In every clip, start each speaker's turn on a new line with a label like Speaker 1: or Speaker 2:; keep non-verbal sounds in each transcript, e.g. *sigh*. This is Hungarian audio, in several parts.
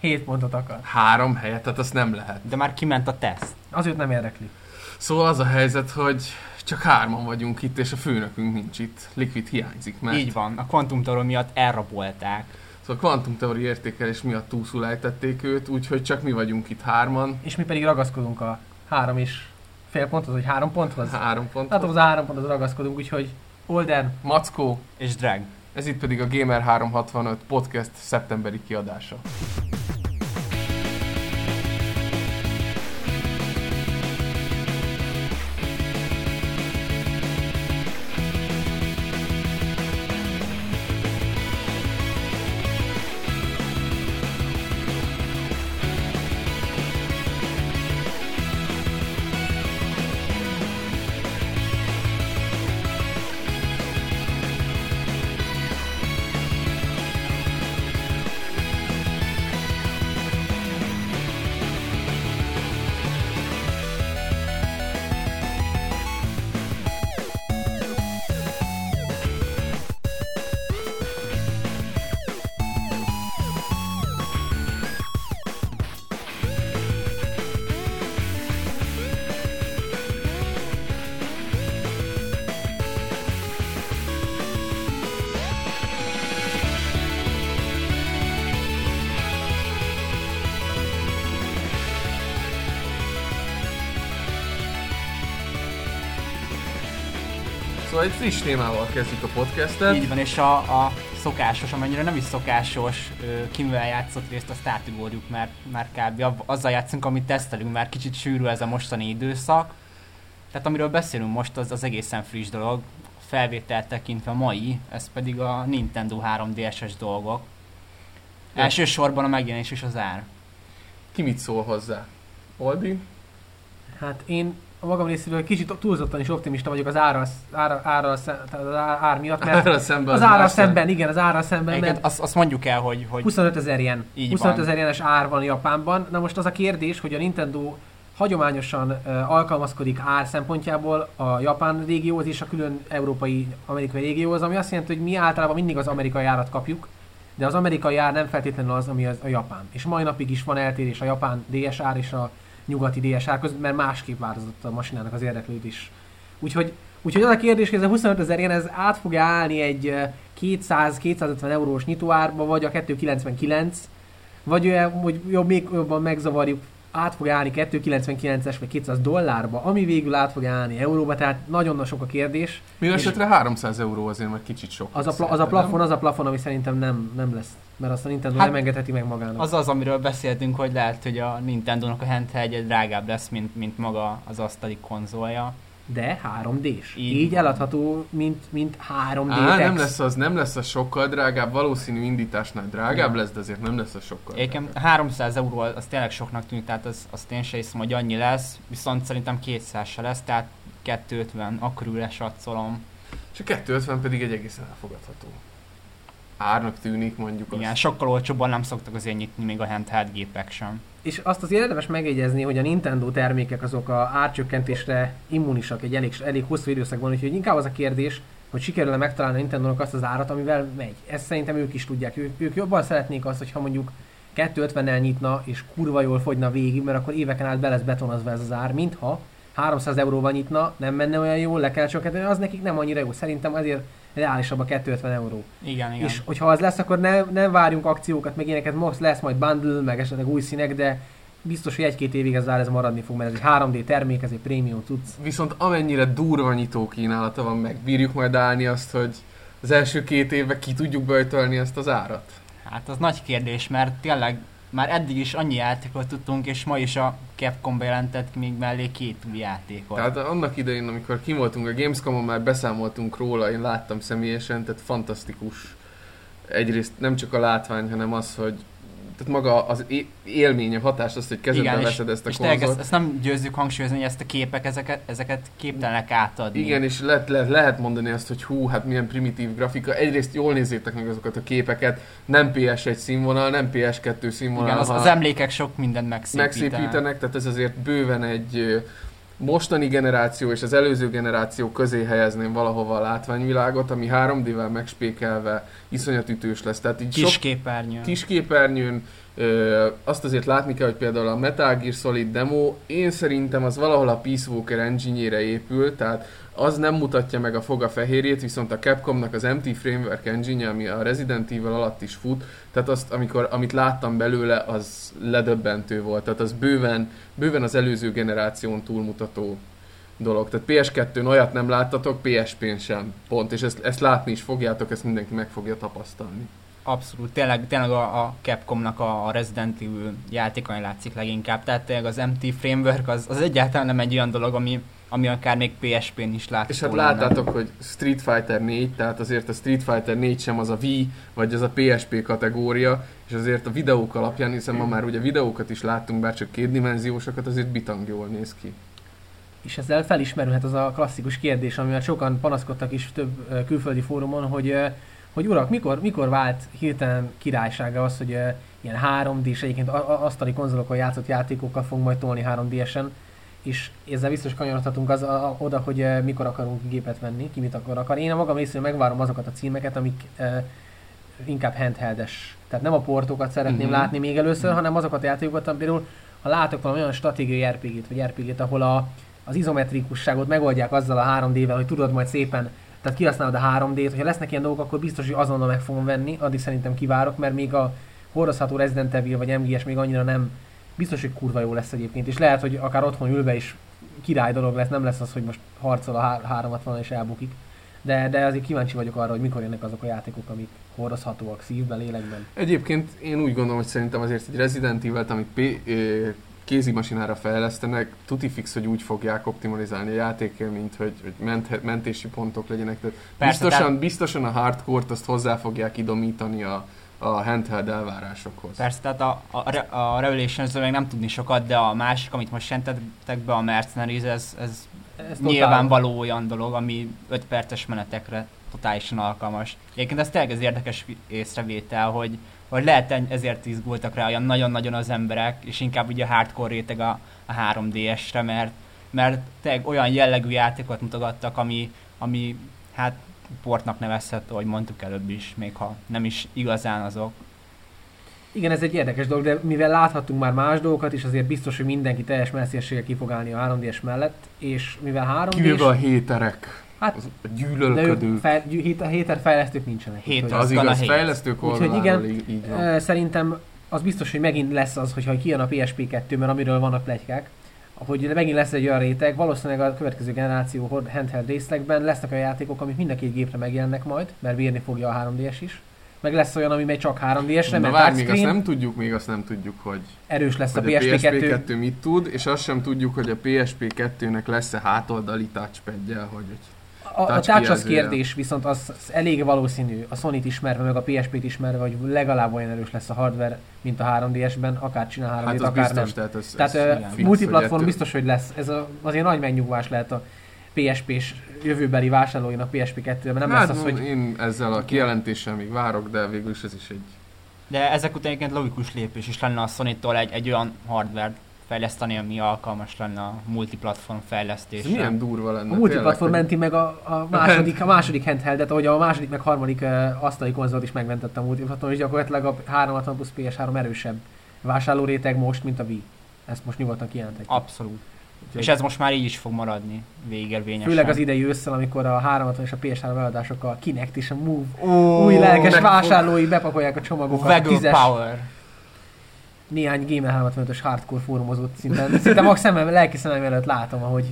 Speaker 1: 7 pontot akar.
Speaker 2: Három helyet, tehát azt nem lehet.
Speaker 3: De már kiment a teszt.
Speaker 1: Az őt nem érdekli.
Speaker 2: Szóval az a helyzet, hogy csak hárman vagyunk itt, és a főnökünk nincs itt. Liquid hiányzik, mert
Speaker 3: Így van, a kvantumteória miatt elrabolták.
Speaker 2: szóval a kvantumteóri értékelés miatt túlszul ejtették őt, úgyhogy csak mi vagyunk itt hárman.
Speaker 1: És mi pedig ragaszkodunk a három és fél ponthoz, vagy három ponthoz.
Speaker 2: Három pont.
Speaker 1: Hát az a három ponthoz ragaszkodunk, úgyhogy Older,
Speaker 2: Mackó,
Speaker 3: És drag.
Speaker 2: ez itt pedig a Gamer 365 podcast szeptemberi kiadása. Szóval egy friss témával kezdjük a podcastet.
Speaker 3: Így van, és a, a szokásos, amennyire nem is szokásos, ö, ki mivel játszott részt, azt átugorjuk, mert már kb. azzal játszunk, amit tesztelünk, már kicsit sűrű ez a mostani időszak. Tehát amiről beszélünk most, az, az egészen friss dolog, felvételt tekintve mai, ez pedig a Nintendo 3DS-es dolgok.
Speaker 2: Ja.
Speaker 3: Elsősorban a megjelenés és az ár.
Speaker 2: Ki mit szól hozzá? Oldi?
Speaker 1: hát én a magam részéről kicsit túlzottan is optimista vagyok az árral, árral, árral szem- az ár, ár miatt, mert
Speaker 2: Árral szemben
Speaker 1: az
Speaker 2: az
Speaker 1: árral
Speaker 2: nem.
Speaker 1: szemben, igen, az árral szemben,
Speaker 3: Egyébként
Speaker 1: mert
Speaker 3: azt, azt mondjuk el, hogy, hogy
Speaker 1: 25 ezer yen.
Speaker 3: Így
Speaker 1: 25
Speaker 3: van.
Speaker 1: ezer jenes ár van Japánban. Na most az a kérdés, hogy a Nintendo hagyományosan uh, alkalmazkodik ár szempontjából a japán régióhoz és a külön európai, amerikai régióhoz, ami azt jelenti, hogy mi általában mindig az amerikai árat kapjuk, de az amerikai ár nem feltétlenül az, ami az a japán. És mai napig is van eltérés a japán DS ár és a nyugati DS ár között, mert másképp változott a masinának az érdeklődés. Úgyhogy, úgyhogy az a kérdés, hogy ez a 25 ezer yen, ez át fog állni egy eh, 200-250 eurós nyitóárba, vagy a 299, vagy hogy jobb, még jobban megzavarjuk, át fog állni 299-es vagy 200 dollárba, ami végül át fog állni euróba, tehát nagyon sok a kérdés. És-
Speaker 2: esetre 300 euró azért már kicsit sok.
Speaker 1: Az a, pla- az a plafon, az a plafon, ami szerintem nem, nem lesz, mert azt a Nintendo
Speaker 3: Hát-
Speaker 1: nem engedheti meg magának.
Speaker 3: az az, amiről beszéltünk, hogy lehet, hogy a Nintendo-nak a handheld drágább lesz, mint, mint maga az asztali konzolja.
Speaker 1: De 3D-s.
Speaker 3: Így
Speaker 1: Így, eladható, mint, mint 3D
Speaker 2: Á, nem lesz az, nem lesz az sokkal drágább, valószínű indításnál drágább lesz, de azért nem lesz az sokkal
Speaker 3: Egyébként
Speaker 2: drágább.
Speaker 3: 300 euró az tényleg soknak tűnik, tehát az, azt én sem hiszem, hogy annyi lesz, viszont szerintem 200 se lesz, tehát 250 akkor lesatszolom.
Speaker 2: És a 250 pedig egy egészen elfogadható. Árnak tűnik mondjuk
Speaker 3: Igen,
Speaker 2: azt.
Speaker 3: sokkal olcsóbban nem szoktak azért nyitni még a handheld gépek sem.
Speaker 1: És azt az érdemes megjegyezni, hogy a Nintendo termékek azok a árcsökkentésre immunisak egy elég, elég hosszú időszakban, úgyhogy inkább az a kérdés, hogy sikerül-e megtalálni a Nintendo-nak azt az árat, amivel megy. Ezt szerintem ők is tudják. Ők, ők jobban szeretnék azt, hogyha mondjuk 250-nel nyitna, és kurva jól fogyna végig, mert akkor éveken át be lesz betonozva ez az ár, mintha 300 euróval nyitna, nem menne olyan jól, le kell csökkenteni, az nekik nem annyira jó. Szerintem azért reálisabb a 250 euró.
Speaker 3: Igen, igen.
Speaker 1: És hogyha az lesz, akkor ne, ne várjunk akciókat, meg ilyeneket, most lesz majd bundle, meg esetleg új színek, de biztos, hogy egy-két évig ez ez maradni fog, mert ez egy 3D termék, ez egy prémium cucc.
Speaker 2: Viszont amennyire durva nyitó kínálata van, meg bírjuk majd állni azt, hogy az első két évben ki tudjuk böjtölni ezt az árat.
Speaker 3: Hát az nagy kérdés, mert tényleg már eddig is annyi játékot tudtunk, és ma is a Capcom bejelentett még mellé két új játékot.
Speaker 2: Tehát annak idején, amikor kim voltunk a Gamescom-on, már beszámoltunk róla, én láttam személyesen, tehát fantasztikus. Egyrészt nem csak a látvány, hanem az, hogy tehát maga az élmény, a hatás, az, hogy kezedbe
Speaker 3: Igen, és,
Speaker 2: veszed ezt a
Speaker 3: és
Speaker 2: konzolt.
Speaker 3: ezt, ezt, nem győzzük hangsúlyozni, hogy ezt a képek, ezeket, ezeket képtelenek átadni.
Speaker 2: Igen, és lehet, lehet, lehet mondani azt, hogy hú, hát milyen primitív grafika. Egyrészt jól nézzétek meg azokat a képeket, nem PS1 színvonal, nem PS2 színvonal,
Speaker 3: Igen az, az emlékek sok mindent megszépítenek.
Speaker 2: megszépítenek, tehát ez azért bőven egy mostani generáció és az előző generáció közé helyezném valahova a látványvilágot, ami 3D-vel megspékelve iszonyat ütős lesz. Tehát így sok
Speaker 3: Kisképernyő.
Speaker 2: kisképernyőn, ö, azt azért látni kell, hogy például a Metal Gear Solid demo, én szerintem az valahol a Peace Walker engine épül, tehát az nem mutatja meg a foga fehérjét, viszont a Capcomnak az MT Framework engine ami a Resident Evil alatt is fut, tehát azt, amikor, amit láttam belőle, az ledöbbentő volt, tehát az bőven, bőven az előző generáción túlmutató dolog. Tehát PS2-n olyat nem láttatok, PSP-n sem. Pont, és ezt, ezt látni is fogjátok, ezt mindenki meg fogja tapasztalni.
Speaker 3: Abszolút, tényleg, tényleg a, a Capcomnak a, a Resident Evil játékon látszik leginkább, tehát tényleg az MT Framework az, az egyáltalán nem egy olyan dolog, ami, ami akár még PSP-n is látható
Speaker 2: És hát láttátok, hogy Street Fighter 4, tehát azért a Street Fighter 4 sem az a Wii, vagy az a PSP kategória, és azért a videók alapján, hiszen ma már ugye videókat is láttunk, bár csak kétdimenziósokat, azért bitang jól néz ki.
Speaker 1: És ezzel felismerülhet az a klasszikus kérdés, amivel sokan panaszkodtak is több külföldi fórumon, hogy, hogy urak, mikor, mikor vált hirtelen királysága az, hogy ö, ilyen 3D-s, egyébként asztali konzolokon játszott játékokkal fog majd tolni 3D-esen, és ezzel biztos kanyarodhatunk az, a, oda, hogy ö, mikor akarunk gépet venni, ki mit akar akar. Én a magam részéről megvárom azokat a címeket, amik ö, inkább handheldes. Tehát nem a portokat szeretném
Speaker 2: Mhm.
Speaker 1: uh-huh. látni még először, hanem azokat a játékokat, ami például ha látok valami olyan stratégiai RPG-t, vagy RPG-t, ahol a, az izometrikusságot megoldják azzal a 3D-vel, hogy tudod majd szépen, tehát kihasználod a 3D-t, hogyha lesznek ilyen dolgok, akkor biztos, hogy azonnal meg fogom venni, addig szerintem kivárok, mert még a hordozható Resident Evil vagy MGS még annyira nem, biztos, hogy kurva jó lesz egyébként, és lehet, hogy akár otthon ülve is király dolog lesz, nem lesz az, hogy most harcol a há- 360 és elbukik. De, de azért kíváncsi vagyok arra, hogy mikor jönnek azok a játékok, amik hordozhatóak szívben, lélekben.
Speaker 2: Egyébként én úgy gondolom, hogy szerintem azért egy Resident Evil-t, amit P- kézimasinára fejlesztenek, tuti fix, hogy úgy fogják optimalizálni a játékélményt, hogy, hogy ment, mentési pontok legyenek. Tehát
Speaker 3: Persze,
Speaker 2: biztosan,
Speaker 3: tehát-
Speaker 2: biztosan a hardcore-t azt hozzá fogják idomítani a, a handheld elvárásokhoz.
Speaker 3: Persze, tehát a, a, a revelation még nem tudni sokat, de a másik, amit most jelentettek be, a Mercenaries, ez, ez
Speaker 1: Ez
Speaker 3: nyilvánvaló olyan dolog, ami 5 perces menetekre totálisan alkalmas. Egyébként ez tényleg az érdekes észrevétel, hogy, hogy lehet ezért izgultak rá olyan nagyon-nagyon az emberek, és inkább ugye a hardcore réteg a, a 3DS-re, mert, mert tényleg olyan jellegű játékot mutogattak, ami, ami hát portnak nevezhető, ahogy mondtuk előbb is, még ha nem is igazán azok.
Speaker 1: Igen, ez egy érdekes dolog, de mivel láthattunk már más dolgokat, és azért biztos, hogy mindenki teljes messzességgel ki fog állni a 3D-es mellett, és mivel 3 d
Speaker 2: Kivéve a héterek,
Speaker 1: Hát,
Speaker 2: a gyűlölködők.
Speaker 1: fel, gyű- hét- héter fejlesztők nincsenek.
Speaker 3: Hét az
Speaker 2: igaz, fejlesztők
Speaker 1: Úgyhogy igen,
Speaker 2: így, így van.
Speaker 1: Szerintem az biztos, hogy megint lesz az, hogyha kijön a PSP2, mert amiről vannak plegykák, hogy megint lesz egy olyan réteg, valószínűleg a következő generáció handheld részlegben lesznek olyan játékok, amik mind a két gépre megjelennek majd, mert bírni fogja a 3DS is. Meg lesz olyan, ami megy csak 3DS-re,
Speaker 2: Na
Speaker 1: mert
Speaker 2: várj, még azt nem tudjuk, még azt nem tudjuk, hogy,
Speaker 1: erős lesz a
Speaker 2: hogy a
Speaker 1: PSP2.
Speaker 2: PSP2 mit tud, és azt sem tudjuk, hogy a PSP2-nek lesz-e hátoldali touchpadje, hogy hogy
Speaker 1: A, a
Speaker 2: touch
Speaker 1: kérdés, viszont az, az elég valószínű, a Sony-t ismerve, meg a PSP-t ismerve, hogy legalább olyan erős lesz a hardware, mint a 3DS-ben, akár csinál 3
Speaker 2: hát
Speaker 1: d
Speaker 2: az
Speaker 1: akár
Speaker 2: biztos,
Speaker 1: nem.
Speaker 2: tehát ez,
Speaker 1: Tehát
Speaker 2: ez hogy
Speaker 1: multiplatform biztos, hogy lesz. Ez a, azért nagy megnyugvás lehet a PSP-s jövőbeli vásárlóinak PSP2-ben. Nem
Speaker 2: hát,
Speaker 1: lesz az, hogy
Speaker 2: én ezzel a kijelentéssel még várok, de végül is ez is egy...
Speaker 3: De ezek után egyébként logikus lépés is lenne a Sony-tól egy, egy olyan hardware fejleszteni, ami alkalmas lenne a multiplatform
Speaker 2: Ez
Speaker 3: fejlesztésre.
Speaker 2: milyen durva lenne.
Speaker 1: a multiplatform menti meg a, a, második, a második handheldet, ahogy a második meg harmadik uh, asztali konzolt is megmentette a multiplatform, és gyakorlatilag a 360 plusz PS3 erősebb vásárló réteg most, mint a Wii. Ezt most nyugodtan kijelentetjük.
Speaker 3: Abszolút. És ez most már így is fog maradni végérvényesen.
Speaker 1: Főleg az idei ősszel, amikor a 360 és a PS3 eladásokkal a Kinect és a Move
Speaker 3: Ó,
Speaker 1: új lelkes
Speaker 2: meg-
Speaker 1: vásárlói bepakolják a csomagokat. Tízes,
Speaker 3: Power.
Speaker 1: Néhány Gamer 35-ös hardcore fórumozót szinte, szinte max szemem, lelki szemem előtt látom, ahogy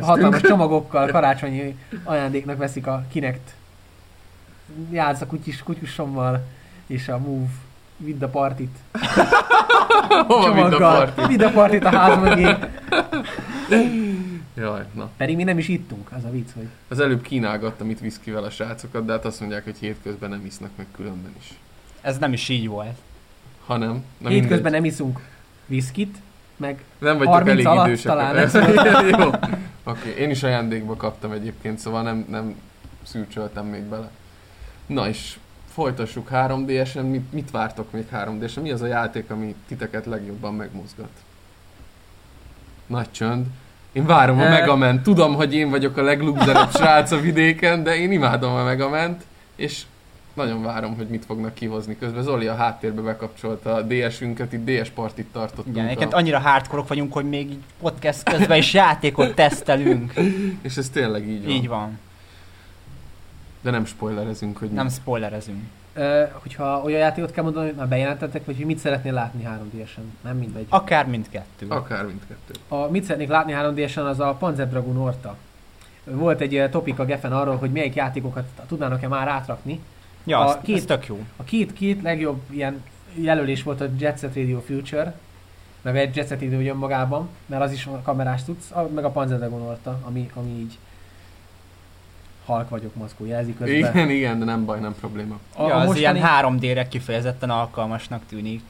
Speaker 1: hatalmas csomagokkal karácsonyi ajándéknak veszik a Kinect játsz a kutyus, kutyusommal és a Move Vidd a partit
Speaker 2: Hova vidd a
Speaker 1: csomaggal.
Speaker 2: parti?
Speaker 1: Vidd a partit a ház mögé.
Speaker 2: Jaj, na.
Speaker 1: Pedig mi nem is ittunk, az a vicc, hogy
Speaker 2: Az előbb kínálgattam itt viszkivel a srácokat, de hát azt mondják, hogy hétközben nem isznak meg különben is.
Speaker 3: Ez nem is így volt.
Speaker 2: Ha nem. Na
Speaker 1: hétközben nem iszunk viszkit, meg
Speaker 2: nem vagytok
Speaker 1: 30
Speaker 2: elég
Speaker 1: alatt
Speaker 2: idősek.
Speaker 1: talán, *laughs*
Speaker 2: Jó. Oké, én is ajándékba kaptam egyébként, szóval nem, nem szűrcsöltem még bele. Na és folytassuk 3DS-en, mit, mit vártok még 3DS-en? Mi az a játék, ami titeket legjobban megmozgat? Nagy csönd. Én várom a
Speaker 1: Eh.
Speaker 2: Megament. Tudom, hogy én vagyok a leglugzerebb srác a vidéken, de én imádom a Megament, és nagyon várom, hogy mit fognak kihozni. Közben Zoli a háttérbe bekapcsolta a DS-ünket, itt DS partit tartottunk.
Speaker 3: Igen,
Speaker 2: a...
Speaker 3: egyébként annyira hardcore vagyunk, hogy még így podcast közben is játékot tesztelünk. *laughs*
Speaker 2: És ez tényleg így van.
Speaker 3: Így van.
Speaker 2: De nem spoilerezünk, hogy
Speaker 3: Nem
Speaker 2: mi.
Speaker 3: spoilerezünk.
Speaker 1: Ö, hogyha olyan játékot kell mondani, hogy már bejelentettek, vagy hogy mit szeretnél látni 3 d Nem mindegy.
Speaker 3: Akár mindkettő.
Speaker 2: Akár mindkettő.
Speaker 1: A, mit szeretnék látni 3 d az a Panzer Dragoon Orta. Volt egy topik a Geffen arról, hogy melyik játékokat tudnának-e már átrakni.
Speaker 3: Ja,
Speaker 1: A
Speaker 3: az,
Speaker 1: két-
Speaker 3: ez tök jó.
Speaker 1: A két, két legjobb ilyen jelölés volt a Jet Set Radio Future, meg egy Jet Set Radio önmagában, mert az is kamerás tudsz, a- meg a Panzer Dragoon Orta, ami, ami így halk vagyok, maszkó jelzi közben.
Speaker 2: Igen, igen, de nem baj, nem probléma.
Speaker 1: A,
Speaker 3: ja,
Speaker 1: a
Speaker 3: az
Speaker 1: mostani,
Speaker 3: ilyen 3D-re kifejezetten alkalmasnak tűnik.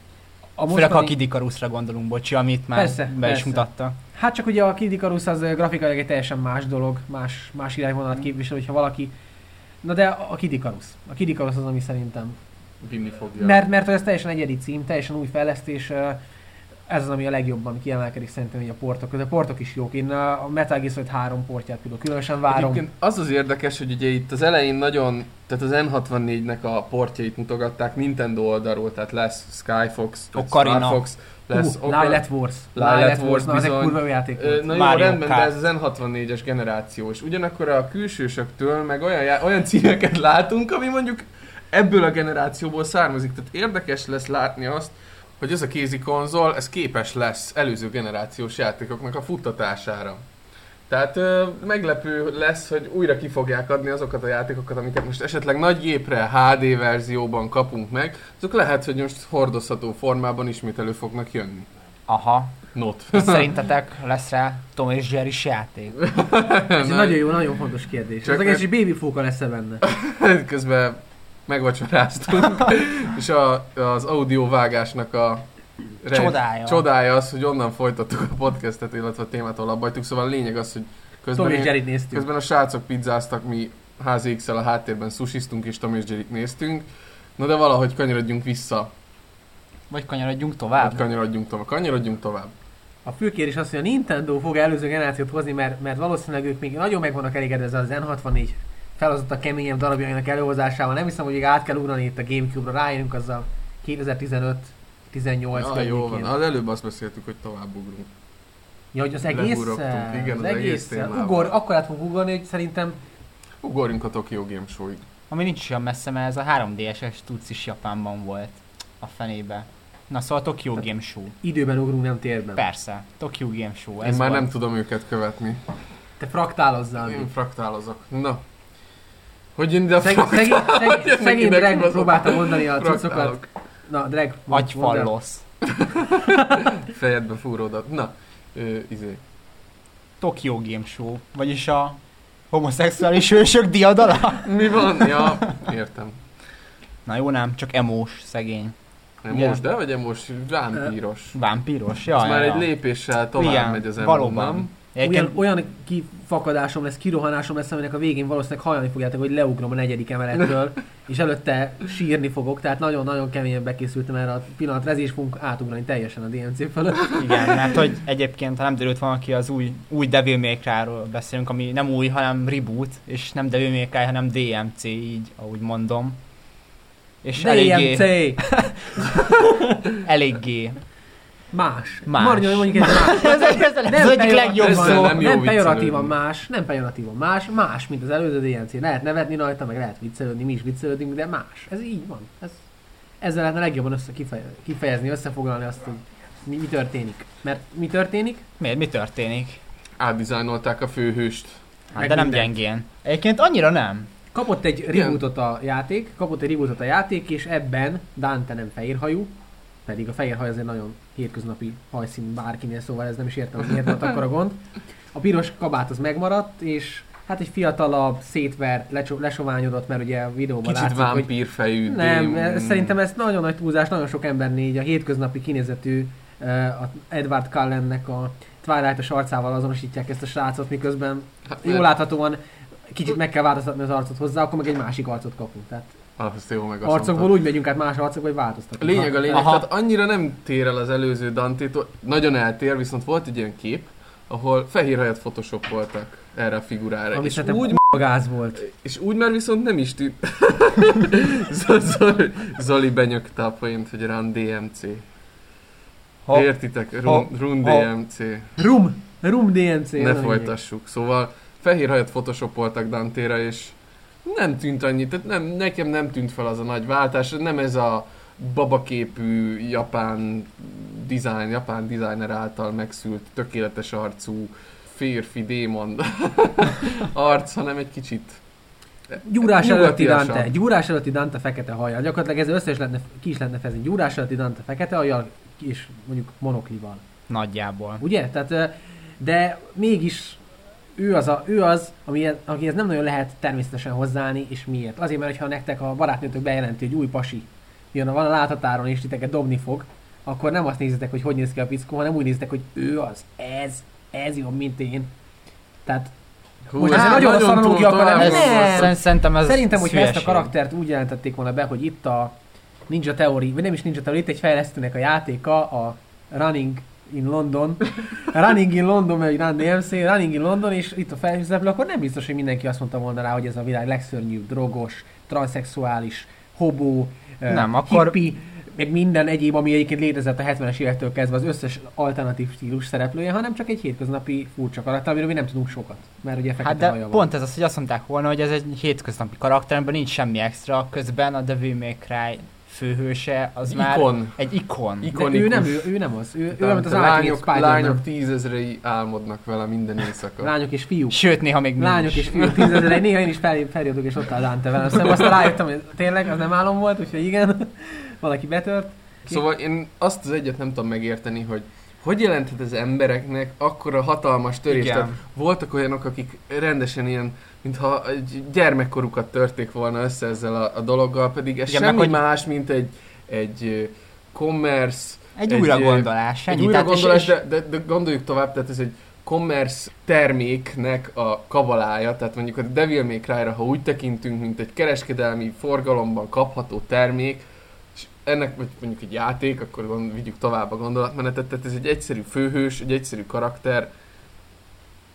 Speaker 1: a
Speaker 3: Főleg ha a
Speaker 1: mostani,
Speaker 3: Kid Icarusra gondolunk, bocsi, amit már
Speaker 1: Persze,
Speaker 3: be is
Speaker 1: persze.
Speaker 3: mutatta.
Speaker 1: Hát csak ugye a Kid Icarus az grafikailag egy teljesen más dolog, más, más irányvonalat képvisel, hogyha valaki... Na de a Kid Icarus. A Kid Icarus az, ami szerintem...
Speaker 2: Vinni fogja.
Speaker 1: Mert, mert ez teljesen egyedi cím, teljesen új fejlesztés, ez az, ami a legjobban kiemelkedik szerintem így a portok között. A portok is jók. Én a Metal Gear Solid 3 portját például különösen várom.
Speaker 2: Egyébként az az érdekes, hogy ugye itt az elején nagyon, tehát az N64-nek a portjait mutogatták Nintendo oldalról, tehát lesz Skyfox,
Speaker 3: Ocarina.
Speaker 2: Star Fox, lesz
Speaker 1: uh, Lilith Wars.
Speaker 2: Lilith Wars
Speaker 1: na, ez egy
Speaker 2: bizony.
Speaker 1: kurva jó játék volt.
Speaker 2: Na jó,
Speaker 3: Mario
Speaker 2: rendben, de
Speaker 3: Kart.
Speaker 2: ez az N64-es generáció, és ugyanakkor a külsősöktől meg olyan, já- olyan címeket látunk, ami mondjuk ebből a generációból származik. Tehát érdekes lesz látni azt, hogy ez a kézi konzol, ez képes lesz előző generációs játékoknak a futtatására. Tehát ö, meglepő lesz, hogy újra ki fogják adni azokat a játékokat, amiket most esetleg nagy gépre, HD verzióban kapunk meg, azok lehet, hogy most hordozható formában ismét elő fognak jönni.
Speaker 3: Aha.
Speaker 2: Not. *laughs*
Speaker 3: Szerintetek lesz rá Tom és Jerry játék?
Speaker 1: Ez egy nagyon jó, nagyon fontos kérdés.
Speaker 2: Csak
Speaker 1: egész
Speaker 2: meg-
Speaker 1: egy baby fóka lesz -e benne. *laughs*
Speaker 2: Közben megvacsoráztunk, *laughs* és a, az audiovágásnak a rej-
Speaker 3: Csodája.
Speaker 2: csodája az, hogy onnan folytattuk a podcastet, illetve a témát, hagytuk, szóval a lényeg az, hogy közben,
Speaker 1: Tom
Speaker 2: én, közben a srácok pizzáztak, mi HZX-el a háttérben sushiztunk és Tom és Jerry néztünk, na de valahogy kanyarodjunk vissza,
Speaker 3: Vagy kanyarodjunk
Speaker 2: vagy
Speaker 3: tovább?
Speaker 2: kanyarodjunk tovább, kanyarodjunk tovább.
Speaker 1: A fő kérdés az, hogy a Nintendo fog előző generációt hozni, mert, mert valószínűleg ők még nagyon meg vannak elégedve az N64 felhozott a keményebb darabjainak előhozásával. Nem hiszem, hogy át kell ugrani itt a Gamecube-ra, rájönünk azzal 2015 18
Speaker 2: Ja, jó van, az előbb azt beszéltük, hogy tovább ugrunk.
Speaker 1: Ja, hogy az egész,
Speaker 2: igen,
Speaker 1: az,
Speaker 2: az egész
Speaker 1: ugor, akkor át fog ugorni, hogy szerintem
Speaker 2: Ugorjunk a Tokyo Game Show-ig.
Speaker 3: Ami nincs olyan messze, mert ez a 3DS-es tudsz is Japánban volt. A fenébe. Na szóval Tokyo Game Show.
Speaker 1: időben ugrunk, nem térben.
Speaker 3: Persze, Tokyo Game Show.
Speaker 2: Én
Speaker 3: Ez
Speaker 2: már
Speaker 3: volt.
Speaker 2: nem tudom őket követni.
Speaker 1: Te fraktálozzál.
Speaker 2: Én
Speaker 1: még.
Speaker 2: fraktálozok. Na. Hogy jön ide a
Speaker 1: Szegény, szegény, szegény, próbálta mondani a cuccokat. Na, Drag.
Speaker 3: Agyfallosz. *laughs*
Speaker 2: Fejedbe fúródat. Na, ö, izé.
Speaker 3: Tokyo Game Show. Vagyis a homoszexuális hősök diadala.
Speaker 2: Mi van? Ja, értem.
Speaker 3: Na jó nem, csak emós, szegény.
Speaker 2: Emos, de vagy emos vámpíros.
Speaker 3: Vámpíros, ja,
Speaker 2: Ez
Speaker 3: ja,
Speaker 2: már
Speaker 3: ja.
Speaker 2: egy lépéssel tovább
Speaker 3: Igen,
Speaker 2: megy az emo,
Speaker 3: valóban.
Speaker 2: nem?
Speaker 3: Egyébként
Speaker 1: Olyan, olyan kifakadásom lesz, kirohanásom lesz, aminek a végén valószínűleg hallani fogjátok, hogy leugrom a negyedik emeletről, *laughs* és előtte sírni fogok, tehát nagyon-nagyon keményen bekészültem erre a pillanat, rezés fogunk átugrani teljesen a DMC fölött.
Speaker 3: Igen, mert hogy egyébként, ha nem derült van ki, az új, új Devil May Cry-ról beszélünk, ami nem új, hanem reboot, és nem Devil May Cry, hanem DMC, így, ahogy mondom. És eléggé,
Speaker 1: DMC! *laughs*
Speaker 3: eléggé.
Speaker 1: Más.
Speaker 3: Más.
Speaker 1: Marnyol, mondjuk egy más.
Speaker 3: ez, ez, ez,
Speaker 1: Nem
Speaker 3: az egyik legjobb szó.
Speaker 2: nem
Speaker 1: nem pejoratívan más, nem pejoratívan más, más, mint az előző DNC. Lehet nevetni rajta, meg lehet viccelődni, mi is viccelődünk, de más. Ez így van. Ez, ezzel lehetne legjobban össze kifeje- kifejezni, összefoglalni azt, hogy mi, mi történik. Mert mi történik?
Speaker 3: Miért? Mi történik?
Speaker 2: Átdizájnolták a főhőst.
Speaker 3: Hát,
Speaker 1: Meg
Speaker 3: de nem
Speaker 1: mindent.
Speaker 3: gyengén. Egyébként annyira nem.
Speaker 1: Kapott egy rebootot a játék, kapott egy rebootot a játék, és ebben Dante nem fehérhajú, pedig a fehér haj azért nagyon hétköznapi hajszín bárkinél, szóval ez nem is értem, hogy miért volt akkor a gond. A piros kabát az megmaradt, és hát egy fiatalabb, szétvert, lecsо- lesoványodott, mert ugye a videóban
Speaker 2: Kicsit
Speaker 1: látszik, hogy
Speaker 2: vámpírfejű.
Speaker 1: nem,
Speaker 2: démon.
Speaker 1: ez, szerintem ez nagyon nagy túlzás, nagyon sok embernél így a hétköznapi kinézetű uh, Edward Cullennek a Twilight-os arcával azonosítják ezt a srácot, miközben
Speaker 2: Hát,
Speaker 1: jól láthatóan kicsit meg kell változtatni az arcot hozzá, akkor meg egy másik arcot kapunk. Tehát
Speaker 2: Azt jó meg azt
Speaker 1: arcokból
Speaker 2: mondtad.
Speaker 1: úgy megyünk át más arcokba, hogy változtatunk.
Speaker 2: lényeg a lényeg,
Speaker 3: Aha.
Speaker 2: tehát annyira nem tér el az előző Dantétól, nagyon eltér, viszont volt egy olyan kép, ahol fehér helyet photoshopoltak erre a figurára.
Speaker 1: Ami
Speaker 2: és úgy,
Speaker 1: gáz volt.
Speaker 2: és úgy már viszont nem is tűnt. *laughs* Zoli, Zoli benyögte a point, hogy Run DMC.
Speaker 3: Ha,
Speaker 2: Értitek? Run,
Speaker 3: ha-
Speaker 2: Run
Speaker 3: ha-
Speaker 2: DMC.
Speaker 1: Rum! Rum DMC.
Speaker 2: Ne
Speaker 1: lényeg.
Speaker 2: folytassuk. Szóval fehér hajat photoshopoltak Dante-ra, és nem tűnt annyit, tehát nem, nekem nem tűnt fel az a nagy váltás, nem ez a babaképű japán design, japán designer által megszült, tökéletes arcú férfi démon *laughs* arc, hanem egy kicsit
Speaker 1: Gyúrás előtti. Dante, gyúrás előtti Dante fekete hajjal. Gyakorlatilag ez összes lehetne, ki is lehetne fejezni. Gyúrás előtti Dante fekete hajjal, és mondjuk monoklival.
Speaker 3: nagyjából.
Speaker 1: Ugye? Tehát, de mégis ő az, a, ő az ami, akihez nem nagyon lehet természetesen hozzáállni, és miért? Azért, mert ha nektek a barátnőtök bejelenti, hogy új pasi jön, van a láthatáron, és titeket dobni fog, akkor nem azt nézitek, hogy hogy néz ki a pickó, hanem úgy nézitek, hogy ő az, ez, ez jobb, mint én. Tehát
Speaker 2: Hú,
Speaker 1: Most
Speaker 2: ez
Speaker 1: ez nagyon rossz analógia,
Speaker 2: túl
Speaker 1: akkor nem-.
Speaker 3: Szerint- Szerintem ez
Speaker 1: Szerintem, hogyha ezt a karaktert úgy jelentették volna be, hogy itt a Ninja Theory, vagy nem is Ninja Theory, itt egy fejlesztőnek a játéka, a Running in London, Running in London, vagy Run DMC, Running in London, és itt a felhőzleplő, akkor nem biztos, hogy mindenki azt mondta volna rá, hogy ez a világ legszörnyűbb, drogos, transzexuális, hobó,
Speaker 3: Nem, akkor-
Speaker 1: hippie, meg minden egyéb, ami egyébként létezett a 70-es évektől kezdve az összes alternatív stílus szereplője, hanem csak egy hétköznapi furcsa karakter, amiről mi nem tudunk sokat, mert ugye fekete
Speaker 3: Hát de
Speaker 1: van.
Speaker 3: pont ez az, hogy azt mondták volna, hogy ez egy hétköznapi karakter, amiben nincs semmi extra, közben a Devil May Cry főhőse az
Speaker 2: Egy
Speaker 3: már
Speaker 2: ikon.
Speaker 3: egy ikon.
Speaker 2: Ik-
Speaker 1: De ő nem, ő,
Speaker 2: ikonikus.
Speaker 1: ő nem az. Ő, ő az
Speaker 2: lányok, lányok tízezrei álmodnak vele minden éjszaka.
Speaker 1: Lányok és fiúk.
Speaker 3: Sőt, néha még
Speaker 1: Lányok
Speaker 3: is.
Speaker 1: és fiúk, tízezer, néha én is fel, feljövök és ott áll Dante velem. Aztán aztán rájöttem, hogy tényleg az nem álom volt, úgyhogy igen, valaki betört.
Speaker 2: Szóval én azt az egyet nem tudom megérteni, hogy hogy jelenthet ez embereknek akkora hatalmas törést?
Speaker 3: Igen.
Speaker 2: Tehát voltak olyanok, akik rendesen ilyen, mintha egy gyermekkorukat törték volna össze ezzel a, a dologgal, pedig ez
Speaker 3: Igen,
Speaker 2: semmi
Speaker 3: hogy-
Speaker 2: más, mint egy, egy commerce,
Speaker 3: Egy,
Speaker 2: Egy,
Speaker 3: újra
Speaker 2: ö,
Speaker 3: gondolás.
Speaker 2: egy
Speaker 3: ennyi.
Speaker 2: újra
Speaker 3: Tehát és-
Speaker 2: de, de, de, gondoljuk tovább, tehát ez egy commerce terméknek a kabalája, tehát mondjuk a Devil May Cry-ra, ha úgy tekintünk, mint egy kereskedelmi forgalomban kapható termék, és ennek vagy mondjuk egy játék, akkor gond, vigyük tovább a gondolatmenetet, tehát ez egy egyszerű főhős, egy egyszerű karakter,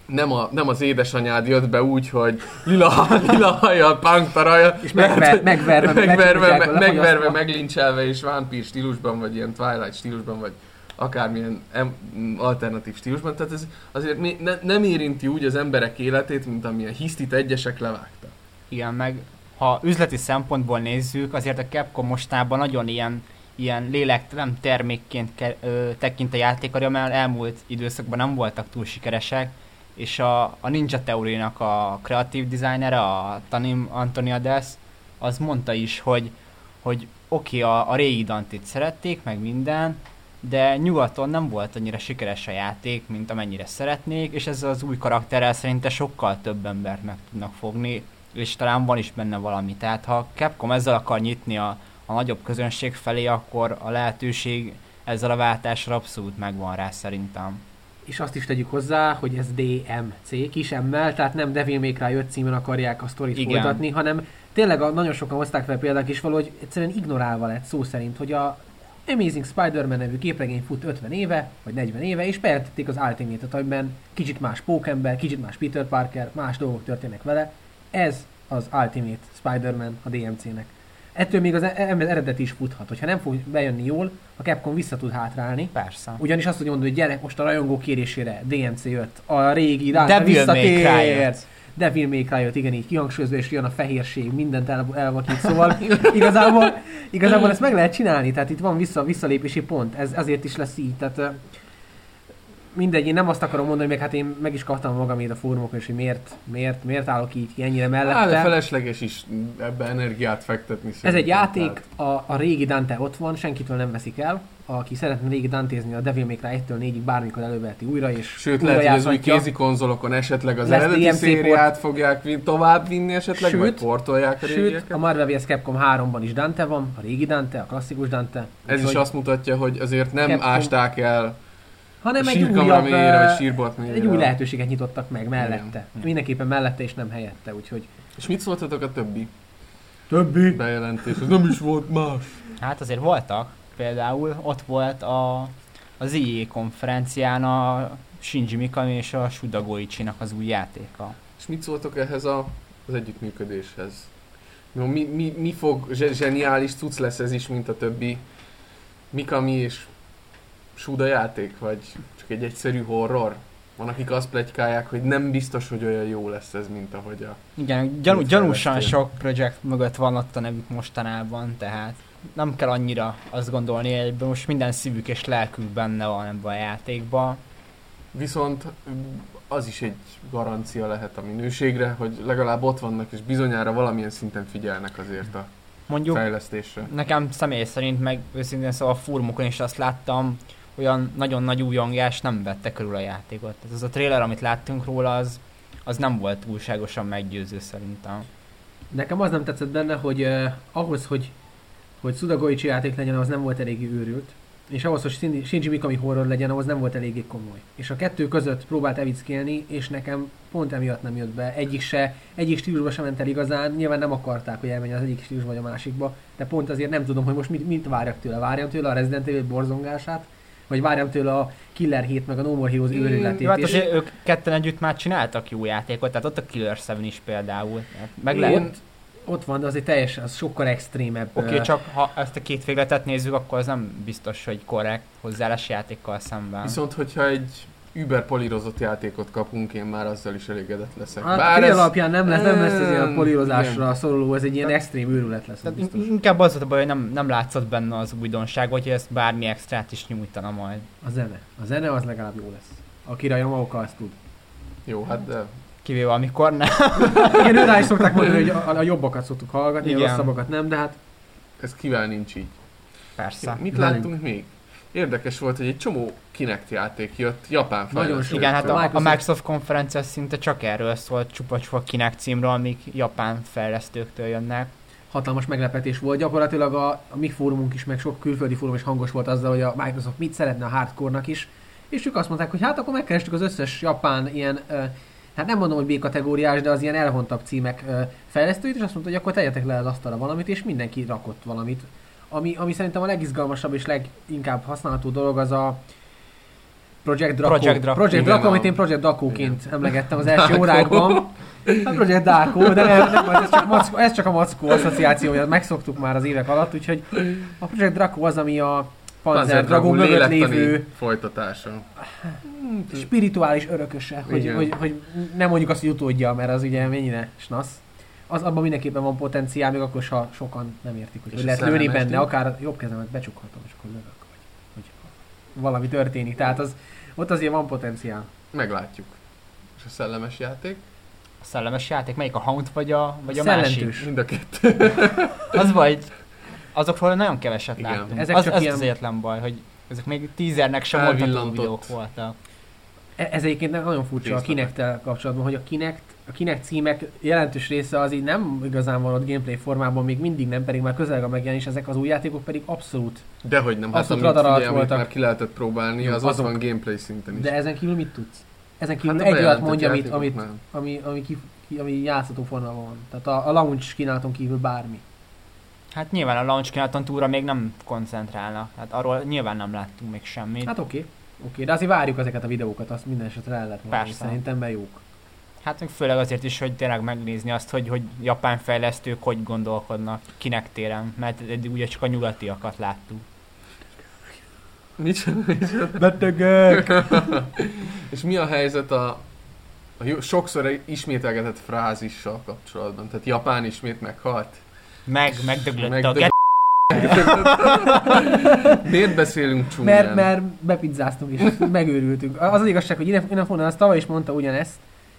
Speaker 2: nem, a, nem az édesanyád jött be úgy, hogy lila, *laughs* lila hajjal, punk taraja,
Speaker 1: És megver, megverve, *laughs*
Speaker 2: megverve, megverve,
Speaker 1: fogyasztva.
Speaker 2: meglincselve és vámpír stílusban, vagy ilyen Twilight stílusban, vagy akármilyen em, alternatív stílusban. Tehát ez azért mi, ne, nem érinti úgy az emberek életét, mint amilyen hisztit egyesek levágtak.
Speaker 3: Igen, meg ha üzleti szempontból nézzük, azért a Capcom mostában nagyon ilyen, ilyen lélektelen termékként ke, ö, tekint a játékarja, mert elmúlt időszakban nem voltak túl sikeresek, és a, a Ninja Theory-nak a kreatív designere, a Tanim Antoniades, az mondta is, hogy, hogy oké, okay, a, a régi Dantit szerették, meg minden, de nyugaton nem volt annyira sikeres a játék, mint amennyire szeretnék, és ezzel az új karakterrel szerinte sokkal több embert meg tudnak fogni, és talán van is benne valami. Tehát ha Capcom ezzel akar nyitni a, a nagyobb közönség felé, akkor a lehetőség ezzel a váltással abszolút megvan rá szerintem.
Speaker 1: És azt is tegyük hozzá, hogy ez DMC, kis M-mel, tehát nem Devil May Cry 5 címen akarják a sztorit
Speaker 3: Igen.
Speaker 1: folytatni, hanem tényleg a, nagyon sokan hozták fel példák is valahogy egyszerűen ignorálva lett szó szerint, hogy a Amazing Spider-Man nevű képregény fut 50 éve, vagy 40 éve, és bejelentették az Ultimate-et, amiben kicsit más pókember, kicsit más Peter Parker, más dolgok történnek vele. Ez az Ultimate Spider-Man a DMC-nek. Ettől még az e- eredeti is futhat. Hogyha nem fog bejönni jól, a Capcom vissza tud hátrálni,
Speaker 3: Persze.
Speaker 1: ugyanis azt tudja mondani, hogy gyerek, most a rajongó kérésére DMC jött, a régi
Speaker 3: Devil May
Speaker 1: visszatért.
Speaker 3: jött.
Speaker 1: Devil May Cry jött, igen, így kihangsúlyozva, és jön a fehérség, mindent el, elvakít, szóval *laughs* igazából, igazából ezt meg lehet csinálni, tehát itt van vissza, visszalépési pont, ez azért is lesz így, tehát mindegy, én nem azt akarom mondani, meg hát én meg is kaptam magamét a fórumokon, és hogy miért, miért, miért állok így ennyire mellette.
Speaker 2: felesleges is ebbe energiát fektetni.
Speaker 1: Ez egy játék,
Speaker 2: tehát-
Speaker 1: a, a régi Dante ott van, senkitől nem veszik el. Aki szeretne régi Dantézni, a Devil May Cry 1-től 4-ig bármikor előveheti újra, és
Speaker 2: Sőt,
Speaker 1: újra
Speaker 2: lehet, hogy az új kézi konzolokon esetleg az
Speaker 1: Lesz
Speaker 2: eredeti
Speaker 1: DMC
Speaker 2: szériát fogják vin- tovább vinni esetleg,
Speaker 1: Sőt,
Speaker 2: vagy portolják a
Speaker 1: Sőt,
Speaker 2: régieket.
Speaker 1: a Marvel vs. Capcom 3-ban is Dante van, a régi Dante, a klasszikus Dante.
Speaker 2: Ez is azt mutatja, hogy azért nem
Speaker 1: Capcom-
Speaker 2: ásták el
Speaker 1: hanem egy újabb,
Speaker 2: mélyére, vagy sírbot mélyére.
Speaker 1: egy új lehetőséget nyitottak meg mellette.
Speaker 2: Igen.
Speaker 1: Mindenképpen mellette és nem helyette, úgyhogy
Speaker 2: És mit szóltatok a többi
Speaker 1: többi.
Speaker 2: bejelentés? Nem is volt más.
Speaker 3: Hát azért voltak, például ott volt a az IE konferencián a Shinji Mikami és a Shuda Goichi-nak az új játéka.
Speaker 2: És mit szóltok ehhez a, az együttműködéshez? No, mi, mi, mi fog, zse- zseniális cucc lesz ez is, mint a többi Mikami és Suda játék, vagy csak egy egyszerű horror? Van, akik azt plegykálják, hogy nem biztos, hogy olyan jó lesz ez, mint ahogy a...
Speaker 3: Igen, gyanú, gyanúsan sok projekt mögött van ott a nevük mostanában, tehát nem kell annyira azt gondolni, hogy most minden szívük és lelkük benne van ebben a játékban.
Speaker 2: Viszont az is egy garancia lehet a minőségre, hogy legalább ott vannak, és bizonyára valamilyen szinten figyelnek azért a
Speaker 3: Mondjuk
Speaker 2: fejlesztésre.
Speaker 3: nekem személy szerint, meg őszintén szóval a fórumokon is azt láttam, olyan nagyon nagy újongás nem vette körül a játékot. Tehát az a trailer, amit láttunk róla, az, az nem volt túlságosan meggyőző szerintem.
Speaker 1: Nekem az nem tetszett benne, hogy uh, ahhoz, hogy, hogy Suda Goichi játék legyen, az nem volt eléggé őrült. És ahhoz, hogy Shinji- Shinji Mikami horror legyen, ahhoz nem volt eléggé komoly. És a kettő között próbált evickélni, és nekem pont emiatt nem jött be. Egyik se, egyik stílusba sem ment el igazán. Nyilván nem akarták, hogy elmenjen az egyik stílus vagy a másikba, de pont azért nem tudom, hogy most mit, mit várjak tőle. Várjam tőle a Resident Evil borzongását, vagy várjam tőle a Killer 7 meg a No More Heroes
Speaker 2: Mm,
Speaker 1: őrületét.
Speaker 3: Jó, hát
Speaker 1: és-
Speaker 3: azért ők ketten együtt már csináltak jó játékot, tehát ott a Killer 7 is például. Meg
Speaker 2: Én-
Speaker 3: lehet,
Speaker 1: Ott van, de azért teljesen, az sokkal extrémebb.
Speaker 3: Oké, okay, csak ha ezt a két végletet nézzük, akkor az nem biztos, hogy korrekt hozzáállás játékkal szemben.
Speaker 2: Viszont, hogyha egy über polírozott játékot kapunk, én már azzal is elégedett leszek.
Speaker 1: Hát Bár ez... alapján nem lesz, nem lesz ez ilyen polírozásra
Speaker 2: igen.
Speaker 1: szoruló, ez egy ilyen extrém őrület lesz. az
Speaker 3: Tehát
Speaker 1: biztos.
Speaker 3: in- inkább az volt a baj, hogy nem, nem látszott benne az újdonság, hogy ezt bármi extrát is nyújtana majd.
Speaker 1: A zene. A zene az legalább jó lesz. Akire a Yamaoka azt tud.
Speaker 2: Jó, hát de
Speaker 3: Kivéve amikor nem. *laughs*
Speaker 1: Igen, ő rá is szokták mondani, hogy a, a jobbakat szoktuk hallgatni,
Speaker 3: Igen.
Speaker 1: a rosszabbakat nem, de hát
Speaker 2: ez kivel nincs így.
Speaker 3: Persze.
Speaker 2: Mit
Speaker 1: velünk.
Speaker 2: láttunk még? Érdekes volt, hogy egy csomó Kinect játék jött Japán
Speaker 1: Nagyon
Speaker 2: fejlesztőktől.
Speaker 3: Igen, hát a, a
Speaker 1: Microsoft-
Speaker 3: Microsoft konferencia szinte csak erről szólt, csupa-csupa Kinect címről, amik japán fejlesztőktől jönnek.
Speaker 1: hatalmas meglepetés volt. Gyakorlatilag a, a mi fórumunk is, meg sok külföldi fórum is hangos volt azzal, hogy a Microsoft mit szeretne a hardcore-nak is. És ők azt mondták, hogy hát akkor megkerestük az összes japán ilyen, ö, hát nem mondom, hogy B-kategóriás, de az ilyen elhontabb címek ö, fejlesztőit, és azt mondta, hogy akkor tegyetek le az asztalra valamit, és mindenki rakott valamit. Ami, ami szerintem a legizgalmasabb és leginkább használható dolog az a Project Draco.
Speaker 3: Project Draco.
Speaker 1: Project Draco, amit én Project Draco-ként emlegettem az *laughs* első
Speaker 2: Draco.
Speaker 1: órákban. A Project Draco, de nem, nem ez, csak mackó, ez csak a mackó asszociációja, megszoktuk már az évek alatt, úgyhogy a Project Draco az, ami a Panzer Dragon mögött lévő
Speaker 2: folytatása.
Speaker 1: spirituális örököse, hogy, hogy, hogy, nem mondjuk azt, hogy utódja, mert az ugye mennyire snasz. Az abban mindenképpen van potenciál, még akkor ha sokan nem értik, hogy, hogy
Speaker 2: a
Speaker 1: lehet lőni benne,
Speaker 2: díj?
Speaker 1: akár a jobb kezemet becsukhatom, és akkor lövök, vagy hogy valami történik. Tehát az, ott azért van potenciál.
Speaker 2: Meglátjuk. És a szellemes játék?
Speaker 3: A szellemes játék, melyik a Hound vagy a, vagy a másik?
Speaker 1: Szellentős.
Speaker 2: Mind a kettő. *laughs*
Speaker 3: Az vagy, azokról nagyon keveset
Speaker 2: Igen.
Speaker 3: láttunk.
Speaker 1: Ezek
Speaker 3: az,
Speaker 1: csak
Speaker 3: ez
Speaker 1: ilyen-
Speaker 3: az egyetlen baj, hogy ezek még tízernek sem mondható
Speaker 2: Felvillantott.
Speaker 3: videók voltak.
Speaker 1: E- Ez egyébként nagyon furcsa a
Speaker 2: Részletek.
Speaker 1: kinect kapcsolatban, hogy a Kinect, a Kinect címek jelentős része az így nem igazán van ott gameplay formában, még mindig nem, pedig már közel a megjelenés, ezek az új játékok pedig abszolút.
Speaker 2: Dehogy nem. Hát,
Speaker 1: Abszolút
Speaker 2: amit,
Speaker 1: radar alatt voltak.
Speaker 2: már ki lehetett próbálni,
Speaker 1: Jó,
Speaker 2: az ott
Speaker 1: azok.
Speaker 2: van gameplay szinten is.
Speaker 1: De ezen kívül mit tudsz? Ezen kívül
Speaker 2: Hát
Speaker 1: egy olyat mondja, amit, amit,
Speaker 2: nem.
Speaker 1: ami, ami, ki, ki, ami játszható formában van. Tehát a, a launch kínálaton kívül bármi.
Speaker 3: Hát nyilván a launch kínálaton túlra még nem koncentrálnak. Hát arról nyilván nem láttunk még semmit. Hát,
Speaker 1: Hát oké, oké, de azért várjuk ezeket a videókat, azt minden esetre el lehet mondani,
Speaker 3: Persze.
Speaker 1: szerintem mert jók.
Speaker 3: Hát még főleg azért is, hogy tényleg megnézni azt, hogy, hogy japán fejlesztők hogy gondolkodnak kinek téren. Mert eddig ugye csak a nyugatiakat láttuk.
Speaker 2: Micsoda, micsoda?
Speaker 1: Betegek! *laughs*
Speaker 2: És mi a helyzet a, a sokszor ismételgetett frázissal kapcsolatban? Tehát Japán ismét meghalt?
Speaker 3: Meg, megdöglött a
Speaker 2: Megdög-
Speaker 3: get... *laughs*
Speaker 2: Miért beszélünk csúnyán?
Speaker 1: mert, mert bepizzáztunk és megőrültünk. Az az igazság, hogy innen, innen fonnan, az tavaly is mondta ugyanezt,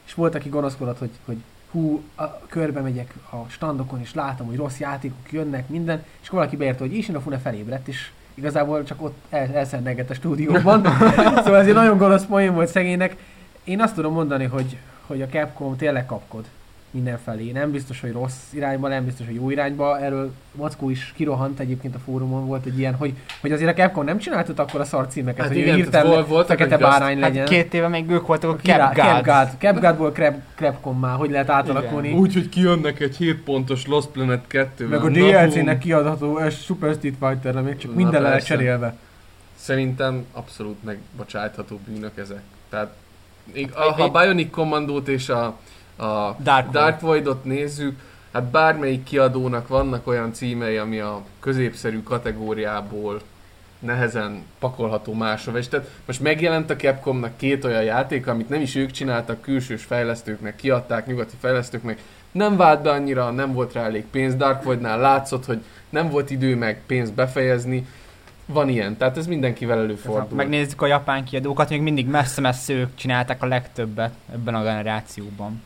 Speaker 1: és volt, aki gonoszkodott, hogy, hogy hú, a, körbe megyek a standokon, és látom, hogy rossz játékok jönnek, minden, és akkor valaki beérte, hogy Isinofune felébredt, és igazából csak ott el, elszennegett a stúdióban. *laughs* szóval ez egy nagyon gonosz poén volt szegénynek. Én azt tudom mondani, hogy, hogy a Capcom tényleg kapkod mindenfelé. Nem biztos, hogy rossz irányba, nem biztos, hogy jó irányba. Erről Mackó is kirohant egyébként a fórumon, volt egy ilyen, hogy, hogy azért a Capcom nem csináltott akkor a szar címeket,
Speaker 2: Hát
Speaker 1: hogy
Speaker 2: igen,
Speaker 1: hirtelen
Speaker 2: vol- voltak,
Speaker 1: fekete
Speaker 2: akik azt-
Speaker 1: bárány legyen.
Speaker 3: Hát két éve még ők voltak a
Speaker 1: Király-
Speaker 3: Cap
Speaker 1: CapGuard.
Speaker 3: Guard.
Speaker 1: CapGuardból Crab, Crabcom már, hogy lehet átalakulni.
Speaker 2: Úgy, hogy kijönnek egy 7 pontos Lost Planet 2
Speaker 1: Meg a DLC-nek kiadható ez Super Street Fighter, még csak
Speaker 2: Na,
Speaker 1: minden le cserélve.
Speaker 2: Szerintem abszolút megbocsátható bűnök ezek. Tehát még,
Speaker 3: Hát,
Speaker 2: a, ha a Bionic Commandót és a, a
Speaker 3: Dark
Speaker 2: Dark Void-ot nézzük, hát bármelyik kiadónak vannak olyan címei, ami a középszerű kategóriából nehezen pakolható máshova. És tehát most megjelent a Capcomnak két olyan játék, amit nem is ők csináltak, külsős fejlesztőknek kiadták, nyugati fejlesztőknek, nem vált be annyira, nem volt rá elég pénz. Dark Voidnál látszott, hogy nem volt idő meg pénzt befejezni. Van ilyen, tehát ez mindenkivel előfordul.
Speaker 3: Megnézzük a japán kiadókat, még mindig messze-messze ők csinálták a legtöbbet ebben a generációban.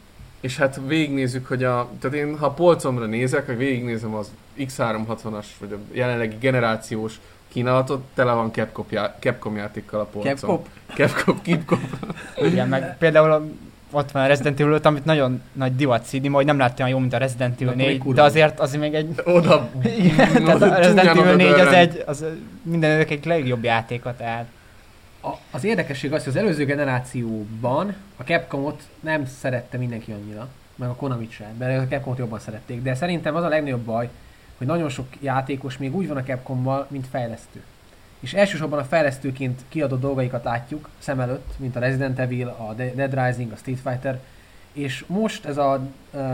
Speaker 2: És hát végignézzük, hogy a, tehát én ha a polcomra nézek, vagy végignézem az X360-as, vagy a jelenlegi generációs kínálatot, tele van Capcom, já- Capcom játékkal a polcom.
Speaker 1: Capcom.
Speaker 2: Capcom, Capcom.
Speaker 3: Igen, meg például a, ott van a Resident Evil 5, amit nagyon nagy divat színi, hogy nem látta olyan jó, mint a Resident Evil
Speaker 1: Akkor még
Speaker 3: 4,
Speaker 1: kurva.
Speaker 3: de azért azért még egy...
Speaker 2: Oda,
Speaker 3: Igen, tehát a Resident Evil
Speaker 2: oda
Speaker 3: 4 az egy, az minden idők egy legjobb játéka, tehát
Speaker 1: A, az érdekesség az, hogy az előző generációban a Capcomot nem szerette mindenki annyira, meg a Konami sem, mert a Capcomot jobban szerették, de szerintem az a legnagyobb baj, hogy nagyon sok játékos még úgy van a Capcommal, mint fejlesztő. És elsősorban a fejlesztőként kiadott dolgaikat látjuk szem előtt, mint a Resident Evil, a De- Dead Rising, a Street Fighter, és most ez a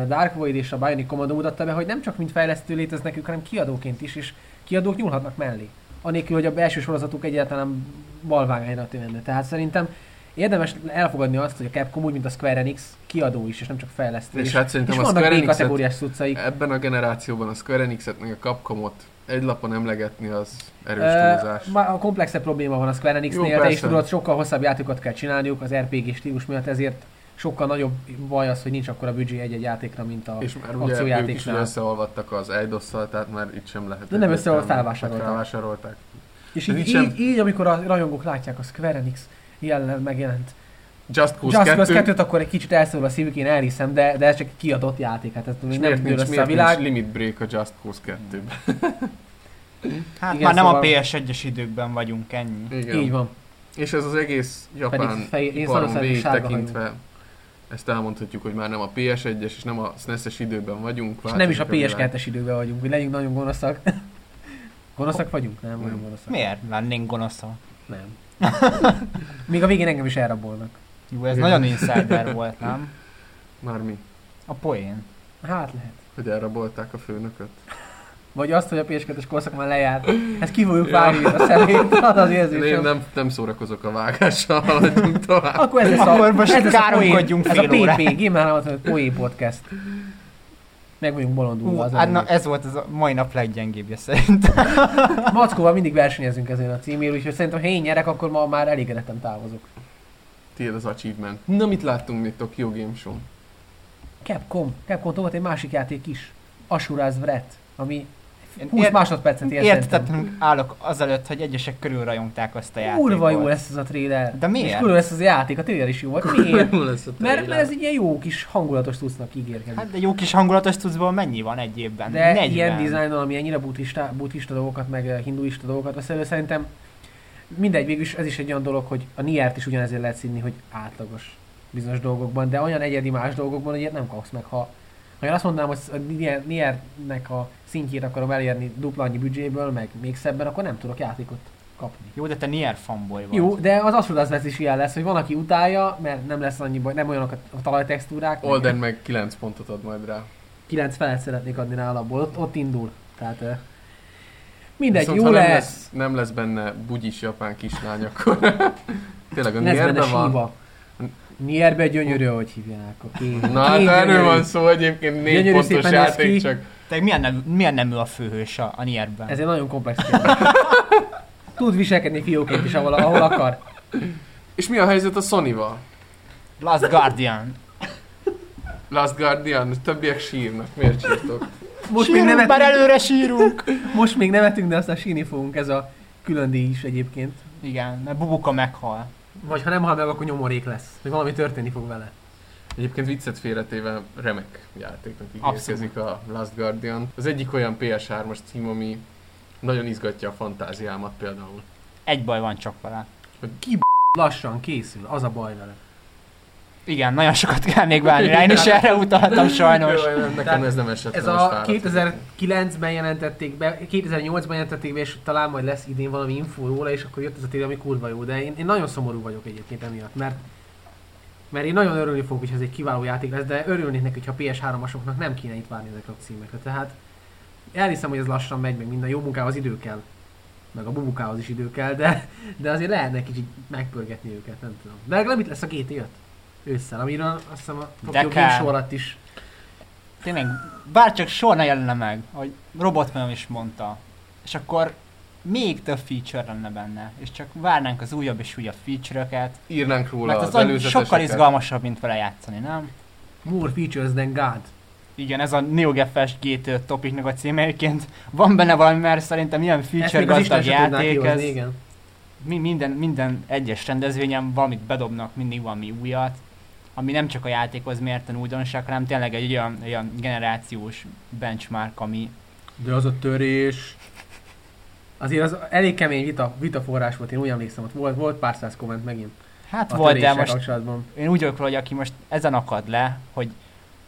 Speaker 1: Dark Void és a Bionic Commando mutatta be, hogy nem csak mint fejlesztő léteznek ők, hanem kiadóként is, és kiadók nyúlhatnak mellé. Anélkül, hogy a belső sorozatuk egyáltalán balvágányra tűnne. Tehát szerintem érdemes elfogadni azt, hogy a Capcom úgy, mint a Square Enix kiadó is, és nem csak fejlesztő.
Speaker 2: És hát szerintem
Speaker 1: és
Speaker 2: a Square
Speaker 1: B
Speaker 2: Enix-et-
Speaker 1: kategóriás cuccaik.
Speaker 2: ebben a generációban a Square Enix-et meg a Capcomot egy lapon emlegetni az erős
Speaker 1: Ö,
Speaker 2: túlzás.
Speaker 1: ma- a komplexebb probléma van a Square
Speaker 2: Jó,
Speaker 1: Enix-nél, de is tudod, sokkal hosszabb játékokat kell csinálniuk az RPG stílus miatt, ezért sokkal nagyobb baj az, hogy nincs akkor a büdzsé egy-egy játékra, mint a...
Speaker 2: És már ugye ők is összeolvadtak az eidos tehát már itt sem lehet.
Speaker 1: De nem összeolvad,
Speaker 2: egyértelmű,
Speaker 1: felvásárolták.
Speaker 2: Felvásárolták.
Speaker 1: És így,
Speaker 2: így sem-
Speaker 1: így, így, amikor a rajongók látják a Square Enix jelen megjelent
Speaker 2: Just Cause
Speaker 1: Just
Speaker 2: 2.
Speaker 1: Cause 2 akkor egy kicsit elszól a szívük, én elhiszem, de, de ez csak kiadott játék, hát ez
Speaker 2: És
Speaker 1: még
Speaker 2: miért
Speaker 1: nem
Speaker 2: nincs,
Speaker 1: össze a
Speaker 2: miért
Speaker 1: világ.
Speaker 2: nincs limit break a Just Cause 2-ben? *laughs*
Speaker 3: hát
Speaker 1: Igen,
Speaker 3: már nem
Speaker 1: szóval-
Speaker 3: a PS1-es időkben vagyunk, ennyi.
Speaker 2: Igen.
Speaker 1: Így van.
Speaker 2: És ez az egész japán
Speaker 1: Pedig fej-
Speaker 2: iparon végig tekintve, ezt elmondhatjuk, hogy már nem a PS1-es és nem a SNES-es időben vagyunk.
Speaker 1: És nem is a
Speaker 2: változik világ.
Speaker 1: PS2-es időben vagyunk, hogy legyünk nagyon gonoszak. *laughs* gonoszak vagyunk? Nem,
Speaker 2: Nem.
Speaker 1: gonoszak.
Speaker 3: Miért lennénk gonoszak?
Speaker 1: Nem. *laughs* Még a végén engem is elrabolnak.
Speaker 3: Jó, ez
Speaker 2: Igen.
Speaker 3: nagyon insider volt, nem?
Speaker 2: Már mi?
Speaker 3: A poén.
Speaker 1: Hát lehet.
Speaker 2: Hogy elrabolták a főnököt?
Speaker 1: Vagy azt, hogy a PS2-es korszak már lejárt. Ezt ki fogjuk vágni a szemét, az az
Speaker 2: Én
Speaker 1: érzésem.
Speaker 2: nem, nem szórakozok a vágással, haladjunk tovább.
Speaker 1: Akkor ez lesz
Speaker 3: Akkor
Speaker 1: a,
Speaker 3: most
Speaker 1: ez lesz a poén,
Speaker 3: káromkodjunk
Speaker 1: ez a
Speaker 3: fél órát.
Speaker 1: PP, Gamer 365 poén podcast. Meg vagyunk bolondulva. Az
Speaker 3: hát na, ez volt az a mai nap leggyengébbje szerintem. *laughs*
Speaker 1: Mackóval mindig versenyezünk ezen a címért, úgyhogy szerintem ha én nyerek, akkor ma már elégedetten távozok.
Speaker 2: Tiéd az achievement. Na, mit láttunk még Tokyo Game Show?
Speaker 1: Capcom. Capcom volt egy másik játék is. Asura's Wrath, ami
Speaker 3: Én
Speaker 1: 20
Speaker 3: ért-
Speaker 1: másodpercet ér szerintem.
Speaker 3: Értetlenül állok azelőtt, hogy egyesek körül rajongták azt a játékot.
Speaker 1: Kurva jó lesz ez a trailer.
Speaker 3: De miért?
Speaker 1: És kurva lesz az a játék, a trailer is jó volt. Miért?
Speaker 2: Lesz a
Speaker 1: Mert, mert ez egy ilyen jó kis hangulatos tusznak ígérkezik.
Speaker 3: Hát de jó kis hangulatos tudszból mennyi van egy évben?
Speaker 1: De
Speaker 3: 40.
Speaker 1: ilyen dizájnon, ami ennyire buddhista, buddhista dolgokat, meg eh, hinduista dolgokat vesz elő, szerintem mindegy, végülis ez is egy olyan dolog, hogy a Niert is ugyanezért lehet színni, hogy átlagos bizonyos dolgokban, de olyan egyedi más dolgokban, hogy ilyet nem kapsz meg, ha ha én azt mondanám, hogy a Nier- Niernek a szintjét akarom elérni dupla annyi büdzséből, meg még szebben, akkor nem tudok játékot kapni.
Speaker 3: Jó, de te Nier fanboy vagy.
Speaker 1: Jó, de az Asura's Wrath is ilyen lesz, hogy van, aki utálja, mert nem lesz annyi baj, nem olyanok a, a talajtextúrák.
Speaker 2: Olden meg 9 pontot ad majd rá.
Speaker 1: 9 felet szeretnék adni nála abból, ott, ott indul. Tehát mindegy,
Speaker 2: Viszont
Speaker 1: jó
Speaker 2: ha
Speaker 1: lesz.
Speaker 2: Nem lesz, nem lesz benne bugyis japán kislány, akkor *laughs* tényleg a
Speaker 1: lesz benne
Speaker 2: Nierben van.
Speaker 1: síva. Nierbe gyönyörű, hogy hívják.
Speaker 2: Na hát erről van szó egyébként, négy
Speaker 1: Gyönyörű
Speaker 2: pontos játék
Speaker 1: ki.
Speaker 2: csak.
Speaker 3: Te milyen, nem, milyen nemű a főhős a, a Nierben?
Speaker 1: Ez egy nagyon komplex kérdés. *laughs* Tud viselkedni fióként is, ahol, ahol akar.
Speaker 2: És mi a helyzet a Sony-val?
Speaker 3: Last Guardian.
Speaker 2: Last Guardian, többiek sírnak. Miért sírtok?
Speaker 1: Most még,
Speaker 3: Sírunk, bár
Speaker 1: nevetünk,
Speaker 3: előre sírunk.
Speaker 1: most még nevetünk, de aztán síni fogunk, ez a külön díj is egyébként.
Speaker 3: Igen, mert Bubuka meghal.
Speaker 1: Vagy ha nem hal meg, akkor nyomorék lesz. Vagy valami történni fog vele.
Speaker 2: Egyébként viccet félretéve remek játéknak ígérkezik a Last Guardian. Az egyik olyan PS3-as cím, ami nagyon izgatja a fantáziámat például.
Speaker 3: Egy baj van csak vele.
Speaker 1: Lassan készül, az a baj vele.
Speaker 3: Igen, nagyon sokat kell még várni rá, én is erre utaltam sajnos.
Speaker 2: Jó, nekem ez nem esett
Speaker 1: Ez a
Speaker 2: fáradt.
Speaker 1: 2009-ben jelentették be, 2008-ban jelentették be, és talán majd lesz idén valami info róla, és akkor jött ez a tél, ami kurva jó. De én, én nagyon szomorú vagyok egyébként emiatt, mert mert én nagyon örülni fogok, hogy ez egy kiváló játék lesz, de örülnék neki, hogyha PS3-asoknak nem kéne itt várni ezekre a címekre. Tehát elhiszem, hogy ez lassan megy, meg minden jó munkához idő kell. Meg a bubukához is idő kell, de, de azért lehetne kicsit megpörgetni őket, nem tudom. De legalább itt lesz a GT 5 ősszel, amiről azt hiszem a Tokyo Game. Show alatt is
Speaker 3: Tényleg, bárcsak soha ne jelenne meg, hogy Robotman is mondta. És akkor még több feature lenne benne, és csak várnánk az újabb és újabb feature-öket,
Speaker 2: Írnánk róla
Speaker 3: mert
Speaker 2: az
Speaker 3: az sokkal izgalmasabb, mint vele játszani, nem?
Speaker 1: more features than God.
Speaker 3: Igen, ez a NeoGFS GT topiknak a címe egyébként. Van benne valami, mert szerintem ilyen feature gazdag játék, ez
Speaker 1: kihozni, igen.
Speaker 3: mi, minden, minden egyes rendezvényen valamit bedobnak, mindig valami újat, ami nem csak a játékhoz mérten újdonság, hanem tényleg egy olyan, olyan generációs benchmark, ami
Speaker 1: De az a törés... Azért az elég kemény vita, vitaforrás volt, én úgy emlékszem, ott volt, volt pár száz komment megint
Speaker 3: hát
Speaker 1: a
Speaker 3: volt, de most
Speaker 1: kapcsolatban.
Speaker 3: én úgy vagyok hogy aki most ezen akad le, hogy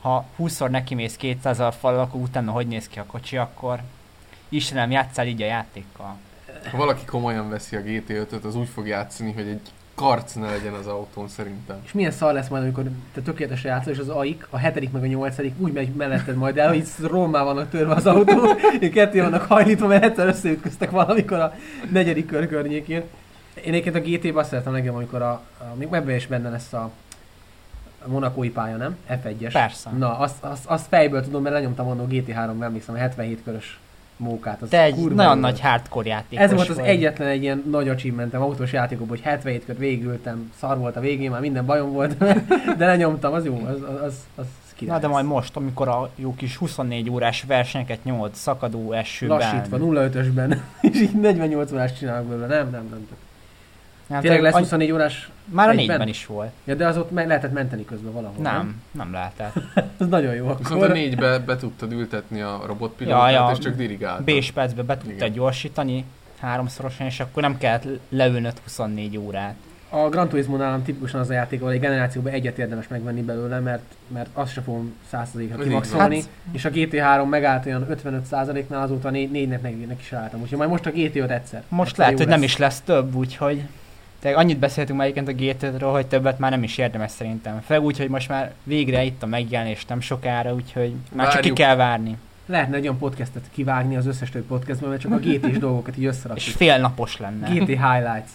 Speaker 3: ha 20-szor nekimész 200 al fal, akkor utána hogy néz ki a kocsi, akkor Istenem, játszál így a játékkal.
Speaker 2: Ha valaki komolyan veszi a GT5-öt, az úgy fog játszani, hogy egy karc ne legyen az autón szerintem.
Speaker 1: És milyen szar lesz majd, amikor te tökéletesen játszol, és az AIK, a hetedik meg a nyolcadik úgy megy melletted majd el, hogy rommá vannak törve az autó, *laughs* és ketté vannak hajlítva, mert egyszer összeütköztek valamikor a negyedik kör környékén. Én egyébként a GT-ben azt szeretem legjobban, amikor a, a még ebben is benne lesz a, a monakói pálya, nem? F1-es.
Speaker 3: Persze.
Speaker 1: Na, azt, azt, azt fejből tudom, mert lenyomtam annó GT3-ban, emlékszem, a 77 körös mókát. Az
Speaker 3: Te egy
Speaker 1: kurva
Speaker 3: nagyon nagy hardcore játékos
Speaker 1: Ez volt az
Speaker 3: vagy.
Speaker 1: egyetlen egy ilyen nagy achievementem autós játékokban, hogy 77 kört végültem, szar volt a végén, már minden bajom volt, *laughs* de lenyomtam, az jó, az, az, az, az király
Speaker 3: Na de majd most, amikor a jó kis 24 órás versenyeket nyomod szakadó esőben.
Speaker 1: Lassítva, 0-5-ösben, *laughs* és így 48 órás csinálok belőle, nem, nem, nem.
Speaker 3: Hát,
Speaker 1: Tényleg lesz
Speaker 3: annyi-
Speaker 1: 24 órás?
Speaker 3: Már a négyben is volt.
Speaker 1: Ja, de az ott me- lehetett menteni közben valahol.
Speaker 3: Nem, nem lehetett. *laughs*
Speaker 1: Ez nagyon jó
Speaker 2: Viszont a
Speaker 1: akkor.
Speaker 2: négybe be tudtad ültetni a robotpilótát,
Speaker 3: Ja, ja.
Speaker 2: és csak dirigáltad.
Speaker 3: B percbe be tudta
Speaker 2: Igen.
Speaker 3: gyorsítani háromszorosan, és akkor nem kellett leülnöd 24 órát.
Speaker 1: A Gran Turismo nálam tipikusan az a játék, ahol egy generációban egyet érdemes megvenni belőle, mert, mert azt se fogom 100%-ra
Speaker 2: Ez
Speaker 1: kimaxolni.
Speaker 3: így
Speaker 1: És a GT3 megállt olyan 55%-nál, azóta 4-nek neki is álltam. Úgyhogy majd most a GT5 egyszer.
Speaker 3: Most lehet, hogy nem
Speaker 1: lesz.
Speaker 3: is lesz több, úgyhogy de annyit beszéltünk már egyébként a GT-ről, hogy többet már nem is érdemes szerintem. Főleg úgy, hogy most már végre itt a megjelenés nem sokára, úgyhogy már csak ki
Speaker 2: Várjuk.
Speaker 3: kell várni.
Speaker 1: Lehetne egy olyan podcastet kivágni az összes többi podcastból, mert csak a GT-s dolgokat így
Speaker 3: És
Speaker 1: összerakjuk.
Speaker 3: fél napos lenne.
Speaker 1: GT Highlights.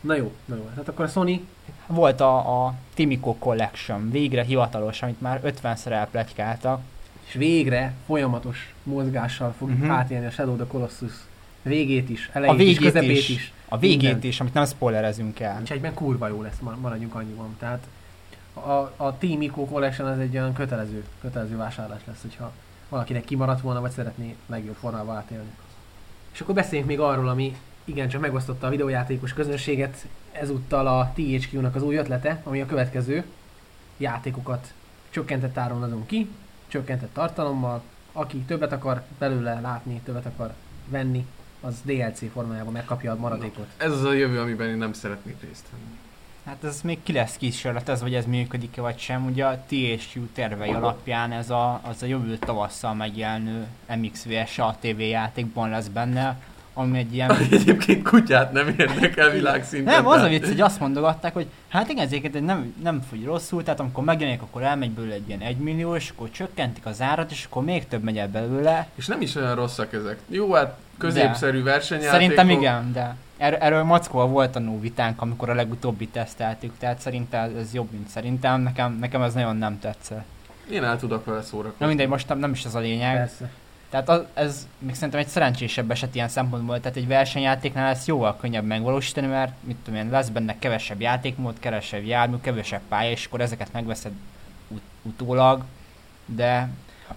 Speaker 1: Na jó, na jó. Tehát akkor a Sony
Speaker 3: Volt a, a Timiko Collection, végre hivatalos, amit már 50-szer elpletykáltak.
Speaker 1: és végre folyamatos mozgással fogjuk
Speaker 3: Mhm.
Speaker 1: uh-huh. átélni a Shadow the Colossus végét is, elejét
Speaker 3: A végét
Speaker 1: is, közepét
Speaker 3: is.
Speaker 1: is.
Speaker 3: A végét
Speaker 1: Mindent.
Speaker 3: is, amit nem spoilerezünk el.
Speaker 1: És egyben kurva jó lesz, mar- maradjunk annyiban. Tehát a, a Team Ico Collection az egy olyan kötelező, kötelező vásárlás lesz, hogyha valakinek kimaradt volna, vagy szeretné legjobb formában átélni. És akkor beszéljünk még arról, ami igencsak megosztotta a videójátékos közönséget, ezúttal a THQ-nak az új ötlete, ami a következő játékokat csökkentett áron adunk ki, csökkentett tartalommal, aki többet akar belőle látni, többet akar venni, az DLC formájában megkapja a maradékot.
Speaker 2: Ez az a jövő, amiben én nem szeretnék részt venni.
Speaker 3: Hát ez még ki lesz kísérlet, vagy ez működik-e vagy sem. Ugye a TSU tervei alapján ez a, az a jövő tavasszal megjelenő MXVS ATV játékban lesz benne, ami egy ilyen... *laughs*
Speaker 2: Egyébként kutyát nem érdekel világszinten.
Speaker 3: Nem, az a vicc, hogy azt mondogatták, hogy hát igen, ezeket nem, nem fogy rosszul, tehát amikor megjelenik, akkor elmegy belőle egy ilyen 1 millió, és akkor csökkentik az árat, és akkor még több megy el belőle.
Speaker 2: És nem is olyan rosszak ezek. Jó, hát középszerű versenyjátékok.
Speaker 3: Szerintem igen, de erről, erről Mackóval volt a no vitánk, amikor a legutóbbi teszteltük, tehát szerintem ez jobb, mint szerintem. Nekem, nekem ez nagyon nem tetszett.
Speaker 2: Én el tudok vele szórakozni.
Speaker 3: Na mindegy, most nem, nem is ez a lényeg.
Speaker 1: Persze.
Speaker 3: Tehát az, ez még szerintem egy szerencsésebb eset ilyen szempontból, tehát egy versenyjátéknál lesz jóval könnyebb megvalósítani, mert mit tudom én, lesz benne kevesebb játékmód, kevesebb jármű, kevesebb pálya, és akkor ezeket megveszed ut- utólag, de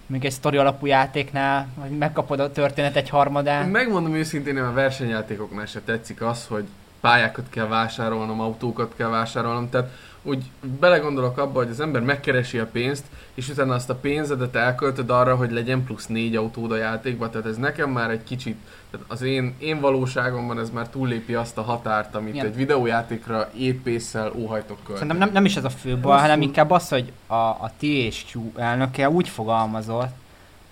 Speaker 3: még egy sztori alapú játéknál, hogy megkapod a történet egy harmadán.
Speaker 2: Megmondom őszintén, hogy a versenyjátékoknál se tetszik az, hogy pályákat kell vásárolnom, autókat kell vásárolnom, tehát úgy belegondolok abba, hogy az ember megkeresi a pénzt, és utána azt a pénzedet elköltöd arra, hogy legyen plusz négy autód a játékba, tehát ez nekem már egy kicsit, tehát az én, én valóságomban ez már túllépi azt a határt, amit
Speaker 3: Igen.
Speaker 2: egy videójátékra épésszel óhajtok költeni.
Speaker 3: Szerintem nem, nem is ez a fő baj, hanem inkább az, hogy a, a THQ elnöke úgy fogalmazott,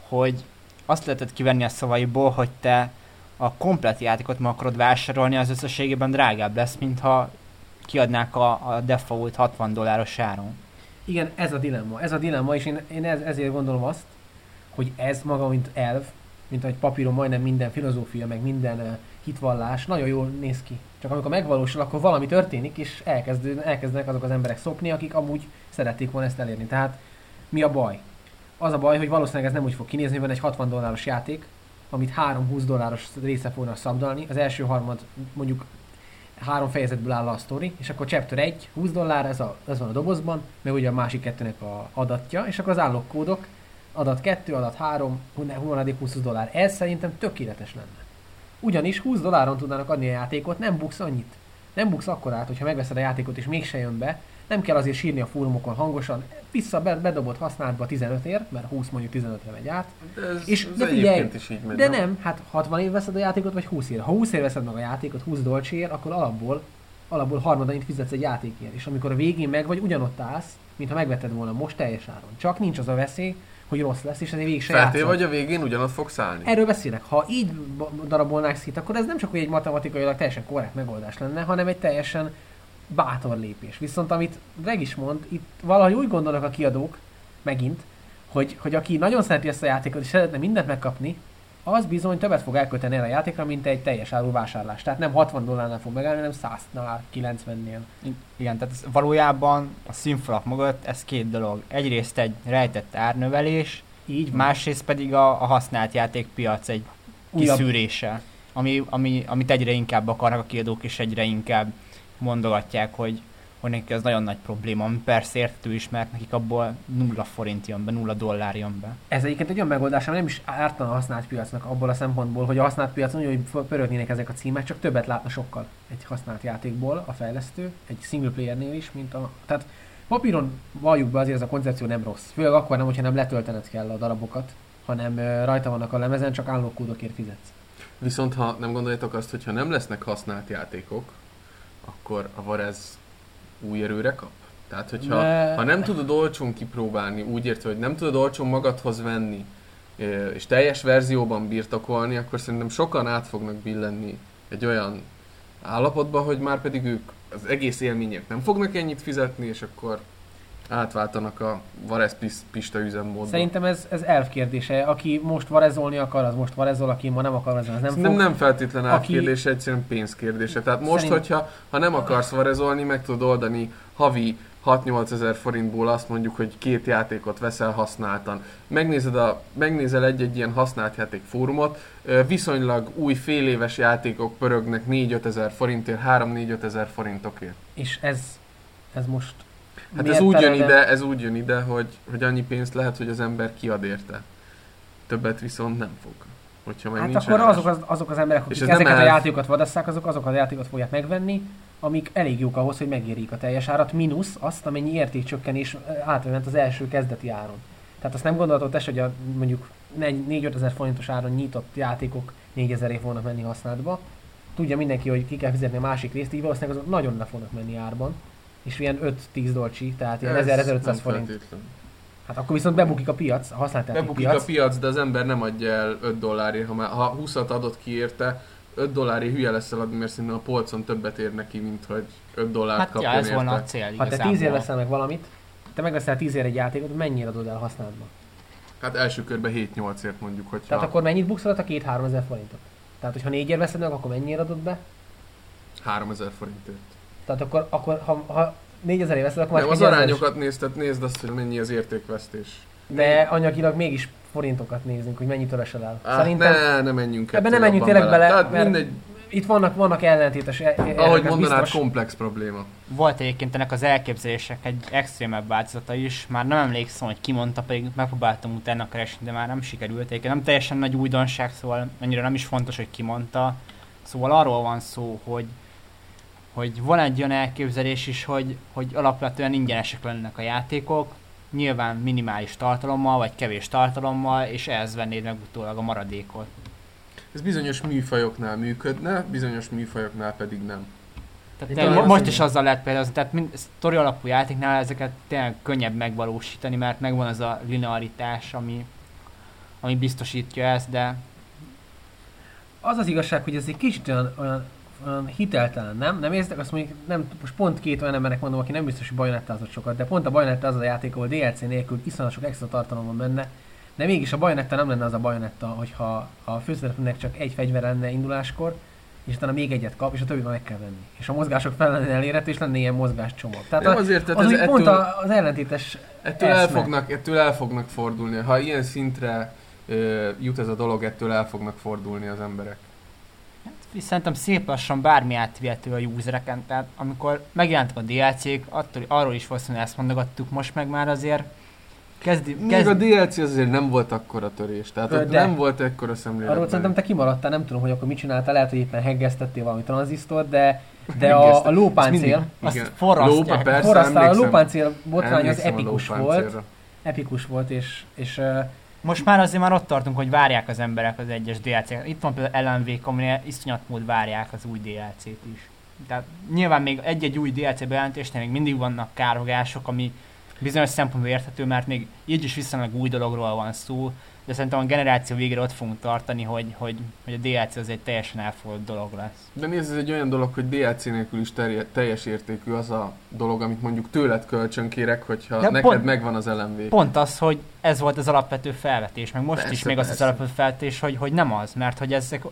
Speaker 3: hogy azt lehetett kivenni a szavaiból, hogy te a komplet játékot meg akarod vásárolni, az összességében drágább lesz, mintha kiadnák a, a default 60 dolláros áron.
Speaker 1: Igen, ez a dilemma. Ez a dilemma, és én, én ez, ezért gondolom azt, hogy ez maga, mint elv, mint ahogy papíron majdnem minden filozófia, meg minden uh, hitvallás, nagyon jól néz ki. Csak amikor megvalósul, akkor valami történik, és elkezd, elkezdenek azok az emberek szopni, akik amúgy szerették volna ezt elérni. Tehát mi a baj? Az a baj, hogy valószínűleg ez nem úgy fog kinézni, van egy 60 dolláros játék, amit 3-20 dolláros része fognak szabdalni. Az első harmad mondjuk három fejezetből áll a sztori, és akkor chapter 1, 20 dollár, ez, a, ez van a dobozban, meg ugye a másik kettőnek a adatja, és akkor az állokkódok, adat 2, adat 3, humadik 20 dollár. Ez szerintem tökéletes lenne. Ugyanis 20 dolláron tudnának adni a játékot, nem buksz annyit. Nem buksz akkorát, hogyha megveszed a játékot és mégse jön be, nem kell azért sírni a fórumokon hangosan, vissza be- bedobott használatba 15 ért, mert 20 mondjuk 15-re megy át,
Speaker 2: De ez,
Speaker 1: És
Speaker 2: ez
Speaker 1: de figyelj,
Speaker 2: is így megy.
Speaker 1: de nem, hát 60 év veszed a játékot, vagy 20 ér. Ha 20 ér veszed meg a játékot 20 dolcsér, akkor alapból, alapból harmadannyit fizetsz egy játékért. És amikor a végén meg vagy, ugyanott állsz, mintha megvetted volna most teljes áron. Csak nincs az a veszély, hogy rossz lesz, és ezért végig se
Speaker 2: Feltéve,
Speaker 1: játszod.
Speaker 2: hogy a végén ugyanott fogsz állni.
Speaker 1: Erről beszélek. Ha így darabolnák szét, akkor ez nem csak egy matematikailag teljesen korrekt megoldás lenne, hanem egy teljesen bátor lépés. Viszont amit Greg is mond, itt valahogy úgy gondolnak a kiadók, megint, hogy, hogy aki nagyon szereti ezt a játékot és szeretne mindent megkapni, az bizony többet fog elkölteni erre a játékra, mint egy teljes áru vásárlás. Tehát nem 60 dollárnál fog megállni, hanem 100-nál, 90-nél.
Speaker 3: I- Igen, tehát ez valójában a színfalak mögött ez két dolog. Egyrészt egy rejtett árnövelés,
Speaker 1: Így van.
Speaker 3: másrészt pedig a, a használt játékpiac egy
Speaker 1: Újabb-
Speaker 3: kiszűrése, ami, ami, amit egyre inkább akarnak a kiadók, és egyre inkább mondogatják, hogy, hogy neki az nagyon nagy probléma, ami persze értő is, mert nekik abból nulla forint jön be, nulla dollár jön be.
Speaker 1: Ez egyébként egy olyan megoldás, ami nem is ártana a használt piacnak abból a szempontból, hogy a használt piacon hogy pörögnének ezek a címek, csak többet látna sokkal egy használt játékból a fejlesztő, egy single playernél is, mint a... Tehát papíron valljuk be azért ez a koncepció nem rossz. Főleg akkor nem, hogyha nem letöltened kell a darabokat, hanem rajta vannak a lemezen, csak állókódokért fizetsz.
Speaker 2: Viszont ha nem gondoljátok azt, hogy ha nem lesznek használt játékok, akkor a Varez új erőre kap? Tehát, hogyha
Speaker 1: De-
Speaker 2: ha nem tudod olcsón kipróbálni, úgy értve, hogy nem tudod olcsón magadhoz venni, és teljes verzióban birtokolni, akkor szerintem sokan át fognak billenni egy olyan állapotba, hogy már pedig ők az egész élmények nem fognak ennyit fizetni, és akkor átváltanak a Varez Pis- Pista üzemmódba.
Speaker 1: Szerintem ez, ez elf kérdése. Aki most varezolni akar, az most varezol, aki ma nem akar varezolni, az nem
Speaker 2: Szerintem
Speaker 1: fog.
Speaker 2: nem feltétlen
Speaker 1: Aki-
Speaker 2: átkérdése, egyszerűen pénzkérdése. Tehát most,
Speaker 1: Szerint-
Speaker 2: hogyha ha nem akarsz varezolni, meg tudod oldani havi 6-8 ezer forintból azt mondjuk, hogy két játékot veszel használtan. Megnézed a, megnézel egy-egy ilyen használt játék fórumot, viszonylag új fél éves játékok pörögnek 4-5 ezer forintért, 3-4-5 ezer forintokért.
Speaker 1: És ez, ez most...
Speaker 2: Hát ez úgy, jön ide, ez úgy jön ide, hogy, hogy annyi pénzt lehet, hogy az ember kiad érte. Többet viszont nem fog. Hogyha meg
Speaker 1: Hát
Speaker 2: nincs
Speaker 1: akkor azok az, azok az emberek, akik ezeket a
Speaker 2: elf.
Speaker 1: játékokat vadasszák, azok azok a játékokat fogják megvenni, amik elég jók ahhoz, hogy megérik a teljes árat, mínusz azt, amennyi értékcsökkenés átment az első kezdeti áron. Tehát azt nem gondolhatod te, hogy a mondjuk 4-5 ezer forintos áron nyitott játékok 4 ezerért fognak menni használatba. Tudja mindenki, hogy ki kell fizetni a másik részt, így valószínűleg azok nagyon le fognak menni árban. És ilyen 5-10 dolcsi, tehát ilyen
Speaker 2: Ez
Speaker 1: 1000-1500
Speaker 2: nem
Speaker 1: forint.
Speaker 2: feltétlen.
Speaker 1: Hát akkor viszont bebukik a piac, a használt
Speaker 2: Bebukik
Speaker 1: piac.
Speaker 2: a piac, de az ember nem adja el 5 dollárért, ha, már, ha 20-at adott ki érte, 5 dollárért hülye lesz eladni, mert szerintem a polcon többet ér neki, mint hogy 5 dollárt
Speaker 3: Hát ja,
Speaker 2: kapjon
Speaker 3: ez volna a
Speaker 2: érte.
Speaker 3: cél
Speaker 1: Ha te
Speaker 3: igazából.
Speaker 1: 10 ér veszel meg valamit, te megveszel 10 ér egy játékot, mennyire adod el használatba?
Speaker 2: Hát első körben 7-8ért mondjuk, hogyha
Speaker 1: Tehát akkor mennyit buksz alatt a 2-3 ezer forintot? Tehát, hogyha 4 ér veszed meg, akkor mennyire adod be?
Speaker 2: 3000 forintért.
Speaker 1: Tehát akkor, akkor ha, ha 4 ezer veszed, akkor
Speaker 2: Nem,
Speaker 1: már
Speaker 2: az
Speaker 1: egy ezeres.
Speaker 2: arányokat nézd, tehát nézd azt, hogy mennyi az értékvesztés.
Speaker 1: De anyagilag mégis forintokat nézünk, hogy mennyit esel el.
Speaker 2: Á,
Speaker 1: Szerintem
Speaker 2: ne, ne menjünk
Speaker 1: Ebben nem menjünk tényleg bele,
Speaker 2: Tehát
Speaker 1: mert-
Speaker 2: mindegy,
Speaker 1: itt vannak, vannak ellentétes e- e-
Speaker 2: ahogy mondanád,
Speaker 1: biztos.
Speaker 2: komplex probléma.
Speaker 3: Volt egyébként ennek az elképzelések egy extrémebb változata is, már nem emlékszem, hogy ki mondta, pedig megpróbáltam utána keresni, de már nem sikerült. Egyébként nem teljesen nagy újdonság, szóval annyira nem is fontos, hogy ki mondta. Szóval arról van szó, hogy hogy van egy olyan elképzelés is, hogy, hogy alapvetően ingyenesek lennek a játékok, nyilván minimális tartalommal, vagy kevés tartalommal, és ehhez vennéd meg utólag a maradékot.
Speaker 2: Ez bizonyos műfajoknál működne, bizonyos műfajoknál pedig nem.
Speaker 3: Tehát te, most
Speaker 1: az-
Speaker 3: is azzal lehet például, tehát mind, sztori alapú játéknál ezeket tényleg könnyebb megvalósítani, mert megvan az a linearitás, ami, ami biztosítja ezt, de
Speaker 1: Az az igazság, hogy ez egy kicsit olyan, olyan hiteltelen, nem? Nem érzitek? Azt mondjuk, nem, most pont két olyan embernek mondom, aki nem biztos, hogy bajonettázott sokat, de pont a bajonetta az a játék, ahol DLC nélkül iszonyat sok extra tartalom van benne, de mégis a bajonetta nem lenne az a bajonetta, hogyha a főszereplőnek csak egy fegyver lenne induláskor, és utána még egyet kap, és a többit meg kell venni. És a mozgások fel lenne elérhető, és lenne ilyen mozgáscsomag. Tehát
Speaker 2: Nem azért, tehát
Speaker 1: az
Speaker 2: ez ettől,
Speaker 1: pont a, az ellentétes
Speaker 2: ettől,
Speaker 1: eszme.
Speaker 2: el fognak, ettől el fognak fordulni. Ha ilyen szintre ö, jut ez a dolog, ettől el fognak fordulni az emberek.
Speaker 3: Szerintem szép lassan bármi átvihető a usereken, tehát amikor megjelentek a DLC-k, attól, arról is valószínűleg ezt mondogattuk, most meg már azért kezdi,
Speaker 2: Még
Speaker 3: kezd,
Speaker 2: a DLC az azért nem volt akkora törés, tehát ott
Speaker 1: De-
Speaker 2: nem volt ekkora szemlélet.
Speaker 1: Arról szerintem te kimaradtál, nem tudom, hogy akkor mit csináltál, lehet, hogy éppen heggeztettél valami tranzisztort, de, de a, a lópáncél,
Speaker 3: azt forrasztják.
Speaker 2: Lópa, persze,
Speaker 1: forrasztál, a lópáncél botrány az epikus volt, epikus volt, és, és uh,
Speaker 3: Most már azért már ott tartunk, hogy várják az emberek az egyes DLC-ket. Itt van például LMV, aminél iszonyat mód várják az új DLC-t is. Tehát nyilván még egy-egy új DLC bejelentésnél még mindig vannak károgások, ami bizonyos szempontból érthető, mert még így is viszonylag új dologról van szó, de szerintem a generáció végére ott fogunk tartani, hogy, hogy, hogy a DLC az egy teljesen elfogadott dolog lesz.
Speaker 2: De nézd, ez egy olyan dolog, hogy DLC nélkül is terje, teljes értékű az a dolog, amit mondjuk tőled kölcsön kérek, hogyha
Speaker 3: De
Speaker 2: neked
Speaker 3: pont-
Speaker 2: megvan az LMV.
Speaker 3: Pont az, hogy ez volt az alapvető felvetés, meg most
Speaker 2: Persze,
Speaker 3: is még az az
Speaker 2: persze.
Speaker 3: alapvető felvetés, hogy, hogy nem az, mert hogy ezek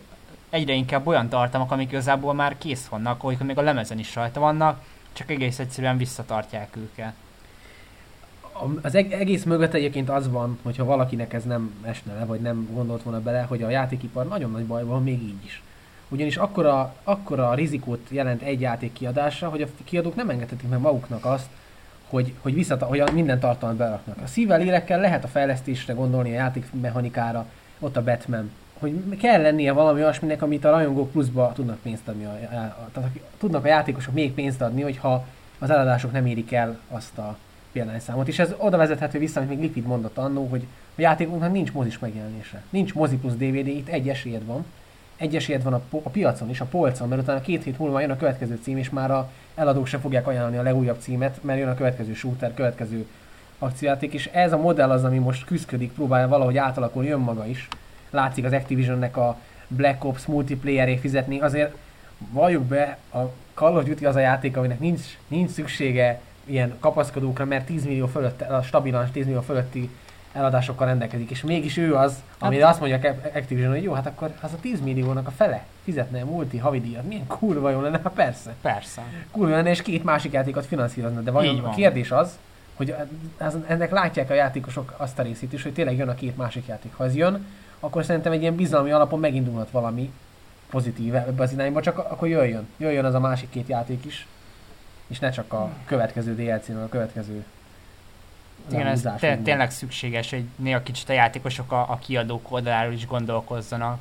Speaker 3: egyre inkább olyan tartalmak, amik igazából már kész vannak, hogy még a lemezen is rajta vannak, csak egész egyszerűen visszatartják őket.
Speaker 1: Az eg- egész mögött egyébként az van, hogyha valakinek ez nem esne le, vagy nem gondolt volna bele, hogy a játékipar nagyon nagy bajban van még így is. Ugyanis akkora, akkora rizikót jelent egy játék kiadása, hogy a kiadók nem engedhetik meg maguknak azt, hogy, hogy, visszata, hogy minden tartalmat beraknak. A szívvel lélekkel lehet a fejlesztésre gondolni, a játékmechanikára, ott a Batman. Hogy kell lennie valami olyasminek, amit a rajongók pluszba tudnak pénzt adni. A, a, a, tehát tudnak a játékosok még pénzt adni, hogyha az eladások nem érik el azt a példányszámot. És ez oda vezethető vissza, amit még Liquid mondott annó, hogy a játékunknak nincs mozis megjelenése. Nincs mozi plusz DVD, itt egy esélyed van. Egy esélyed van a, po- a piacon és a polcon, mert utána két hét múlva jön a következő cím, és már a eladók sem fogják ajánlani a legújabb címet, mert jön a következő shooter, következő akciójáték, és ez a modell az, ami most küzdik, próbálja valahogy átalakulni önmaga is. Látszik az Activisionnek a Black Ops multiplayeré fizetni, azért valljuk be, a Call of Duty az a játék, aminek nincs, nincs szüksége ilyen kapaszkodókra, mert 10 millió fölött, a stabilan 10 millió fölötti eladásokkal rendelkezik, és mégis ő az, amire azt mondja Activision, hogy jó, hát akkor az a 10 milliónak a fele fizetne a multi havidíjat. Milyen kurva jó lenne, hát persze.
Speaker 3: Persze.
Speaker 1: Kurva lenne, és két másik játékot finanszírozna, de vajon a kérdés az, hogy ennek látják a játékosok azt a részét is, hogy tényleg jön a két másik játék. Ha ez jön, akkor szerintem egy ilyen bizalmi alapon megindulhat valami pozitív ebbe az irányba, csak akkor jöjjön. Jöjjön az a másik két játék is, és ne csak a következő DLC-nek a következő
Speaker 3: Igen, ez te, tényleg szükséges, hogy néha kicsit a játékosok a, a kiadók oldaláról is gondolkozzanak.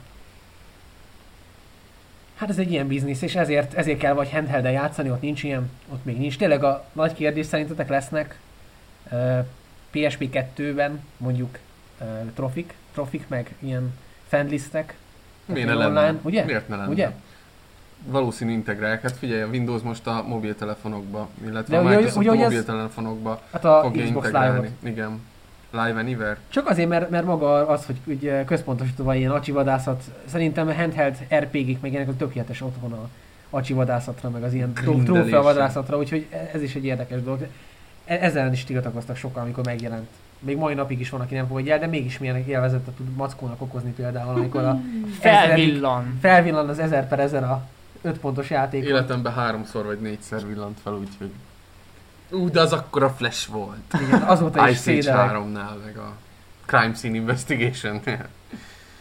Speaker 1: Hát ez egy ilyen biznisz, és ezért, ezért kell vagy handheld játszani, ott nincs ilyen, ott még nincs. Tényleg a nagy kérdés szerintetek lesznek uh, PSP 2-ben mondjuk uh, trofik, trofik, meg ilyen fanlistek.
Speaker 2: Miért ne
Speaker 1: online,
Speaker 2: lenne?
Speaker 1: ugye?
Speaker 2: Miért ne lenne?
Speaker 1: Ugye?
Speaker 2: Valószínű integrálják. Hát figyelj, a Windows most a mobiltelefonokba, illetve
Speaker 1: De
Speaker 2: a
Speaker 1: ugye-
Speaker 2: Microsoft
Speaker 1: ugye, hogy ez-
Speaker 2: mobiltelefonokba
Speaker 1: Hát a
Speaker 2: fogja
Speaker 1: Xbox
Speaker 2: integrálni.
Speaker 1: Live-ot.
Speaker 2: Igen. Live Anywhere.
Speaker 1: Csak azért, mert, mert maga az, hogy ugye központosítva ilyen acsivadászat, szerintem a handheld RPG-k meg ilyenek a tökéletes otthon a acsivadászatra, meg az ilyen trófeavadászatra, úgyhogy ez is egy érdekes dolog. E- Ezzel is tiltakoztak sokan, amikor megjelent. Még mai napig is van, aki nem fogadja el, de mégis milyen élvezetet tud mackónak okozni például, amikor a *laughs*
Speaker 3: Felvillan.
Speaker 1: felvillan az 1000 per 1000 a 5 pontos játék.
Speaker 2: Életemben háromszor vagy négyszer villant fel, úgyhogy... Ú, de az akkora flash volt.
Speaker 1: Igen, azóta is
Speaker 2: Ice Age
Speaker 1: szédelek.
Speaker 2: 3-nál, meg a Crime Scene Investigation-nél.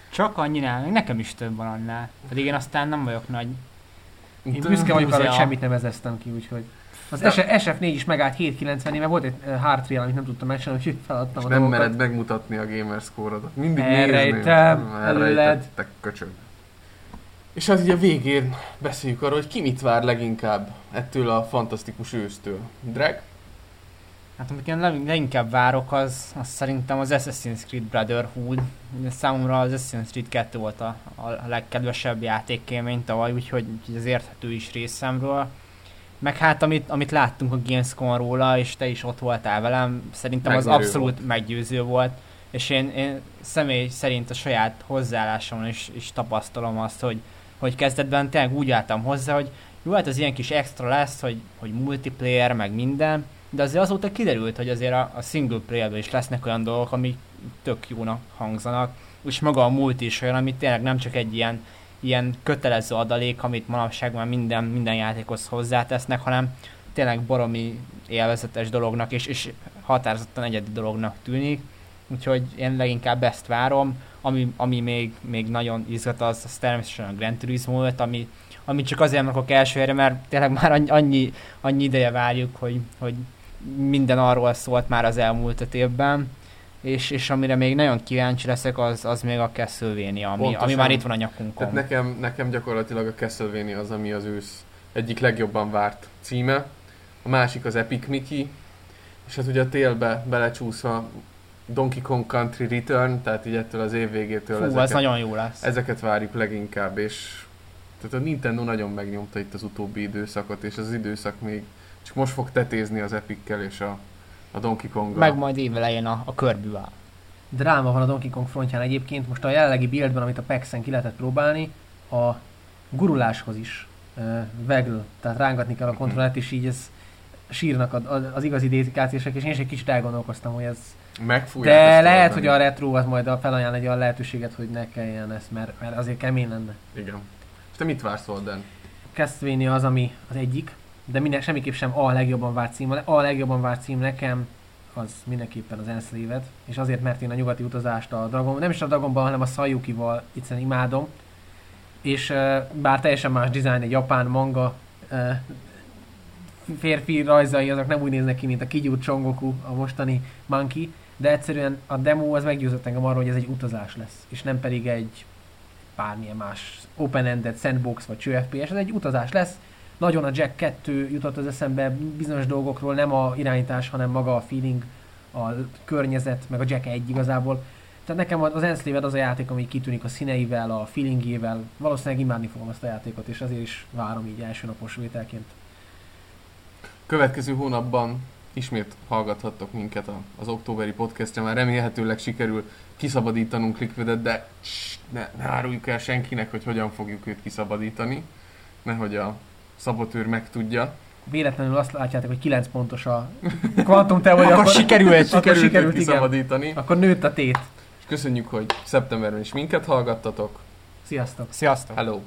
Speaker 3: Csak annyinál, még nekem is több van annál. Pedig én aztán nem vagyok nagy.
Speaker 1: Én büszke vagyok arra, hogy semmit nem ezeztem ki, úgyhogy. Az
Speaker 2: De-
Speaker 1: SF4 is megállt 790 mert volt egy uh, hard trail, amit nem tudtam megcsinálni, úgyhogy feladtam
Speaker 2: És
Speaker 1: a
Speaker 2: nem
Speaker 1: dolgokat.
Speaker 2: mered megmutatni a gamer score-odat. Mindig
Speaker 1: Elrejtem
Speaker 2: nézném.
Speaker 1: előled.
Speaker 2: Elrejtettek, köcsög. És hát ugye a végén beszéljük arról, hogy ki mit vár leginkább ettől a fantasztikus ősztől. Drag?
Speaker 3: Hát amit én leg- leginkább várok, az, az szerintem az Assassin's Creed Brotherhood. Számomra az Assassin's Creed 2 volt a, a legkedvesebb játékélmény tavaly, úgyhogy ez érthető is részemről. Meg hát amit, amit láttunk a Gamescom róla, és te is ott voltál velem, szerintem az
Speaker 2: Megnyerő
Speaker 3: abszolút
Speaker 2: volt.
Speaker 3: meggyőző volt. És én, én személy szerint a saját hozzáállásomon is, is tapasztalom azt, hogy, hogy kezdetben tényleg úgy álltam hozzá, hogy jó, hát az ilyen kis extra lesz, hogy, hogy multiplayer, meg minden, de azért azóta kiderült, hogy azért a, a single playerben is lesznek olyan dolgok, amik tök jónak hangzanak, és maga a multi is olyan, ami tényleg nem csak egy ilyen, ilyen kötelező adalék, amit manapság már minden, minden játékhoz hozzátesznek, hanem tényleg baromi élvezetes dolognak, és, és határozottan egyedi dolognak tűnik. Úgyhogy én leginkább ezt várom. Ami, ami még, még nagyon izgat, az, az természetesen a Gran Turismo volt, ami, ami csak azért rakok első helyre, mert tényleg már annyi, annyi, annyi ideje várjuk, hogy, hogy minden arról szólt már az elmúlt öt évben, és, és amire még nagyon kíváncsi leszek, az, az még a Castlevania, ami,
Speaker 2: Pontosan.
Speaker 3: ami már itt van a nyakunkon.
Speaker 2: Tehát nekem, nekem gyakorlatilag a Castlevania az, ami az ősz egyik legjobban várt címe. A másik az Epic Mickey, és hát ugye a télbe belecsúszva Donkey Kong Country Return, tehát így ettől az év végétől
Speaker 3: Fú,
Speaker 2: ezeket,
Speaker 3: ez nagyon jó lesz.
Speaker 2: ezeket várjuk leginkább, és tehát a Nintendo nagyon megnyomta itt az utóbbi időszakot, és az időszak még csak most fog tetézni az Epickel és a, a Donkey Konggal.
Speaker 3: Meg majd évelején a, a körbű áll.
Speaker 1: Dráma van a Donkey Kong frontján egyébként. Most a jelenlegi buildben, amit a PAX-en ki lehetett próbálni, a guruláshoz is uh, vegl, tehát rángatni kell a
Speaker 2: Mhm.
Speaker 1: kontrollert, és így ez sírnak az, az igazi dedikációsok, és én is egy kicsit elgondolkoztam, hogy ez...
Speaker 2: Megfújják
Speaker 1: De lehet,
Speaker 2: oldani.
Speaker 1: hogy a retro az majd a felajánl egy olyan lehetőséget, hogy ne kelljen ezt, mert, mert azért kemény lenne.
Speaker 2: Igen. És te mit vársz, Walden?
Speaker 1: Castlevania az, ami az egyik, de minden, semmiképp sem a legjobban várt cím. A legjobban várt cím nekem az mindenképpen az Enslaved, és azért, mert én a nyugati utazást a Dragon, nem is a Dragonban, hanem a Sayuki-val egyszerűen imádom, és bár teljesen más dizájn, egy japán manga, férfi rajzai, azok nem úgy néznek ki, mint a Kigyú Chongoku, a mostani Monkey, de egyszerűen a demo az meggyőzött engem arról, hogy ez egy utazás lesz, és nem pedig egy bármilyen más open-ended sandbox vagy cső FPS, ez egy utazás lesz. Nagyon a Jack 2 jutott az eszembe bizonyos dolgokról, nem a irányítás, hanem maga a feeling, a környezet, meg a Jack 1 igazából. Tehát nekem az Enslaved az a játék, ami kitűnik a színeivel, a feelingjével. Valószínűleg imádni fogom azt a játékot, és azért is várom így első napos vételként.
Speaker 2: Következő hónapban ismét hallgathattok minket a- az októberi podcastre, már remélhetőleg sikerül kiszabadítanunk Liquidet, de ssss, ne, ne áruljuk el senkinek, hogy hogyan fogjuk őt kiszabadítani, nehogy a szabotőr megtudja.
Speaker 1: Véletlenül azt látjátok, hogy 9 pontos a kvantum teória, *laughs* *laughs*
Speaker 3: Akkor sikerült,
Speaker 1: akkor
Speaker 2: Sikerült,
Speaker 1: sikerült, igen.
Speaker 2: kiszabadítani,
Speaker 1: Akkor nőtt a tét.
Speaker 2: és köszönjük, hogy szeptemberben is minket hallgattatok.
Speaker 1: Sziasztok!
Speaker 3: Sziasztok!
Speaker 2: Hello!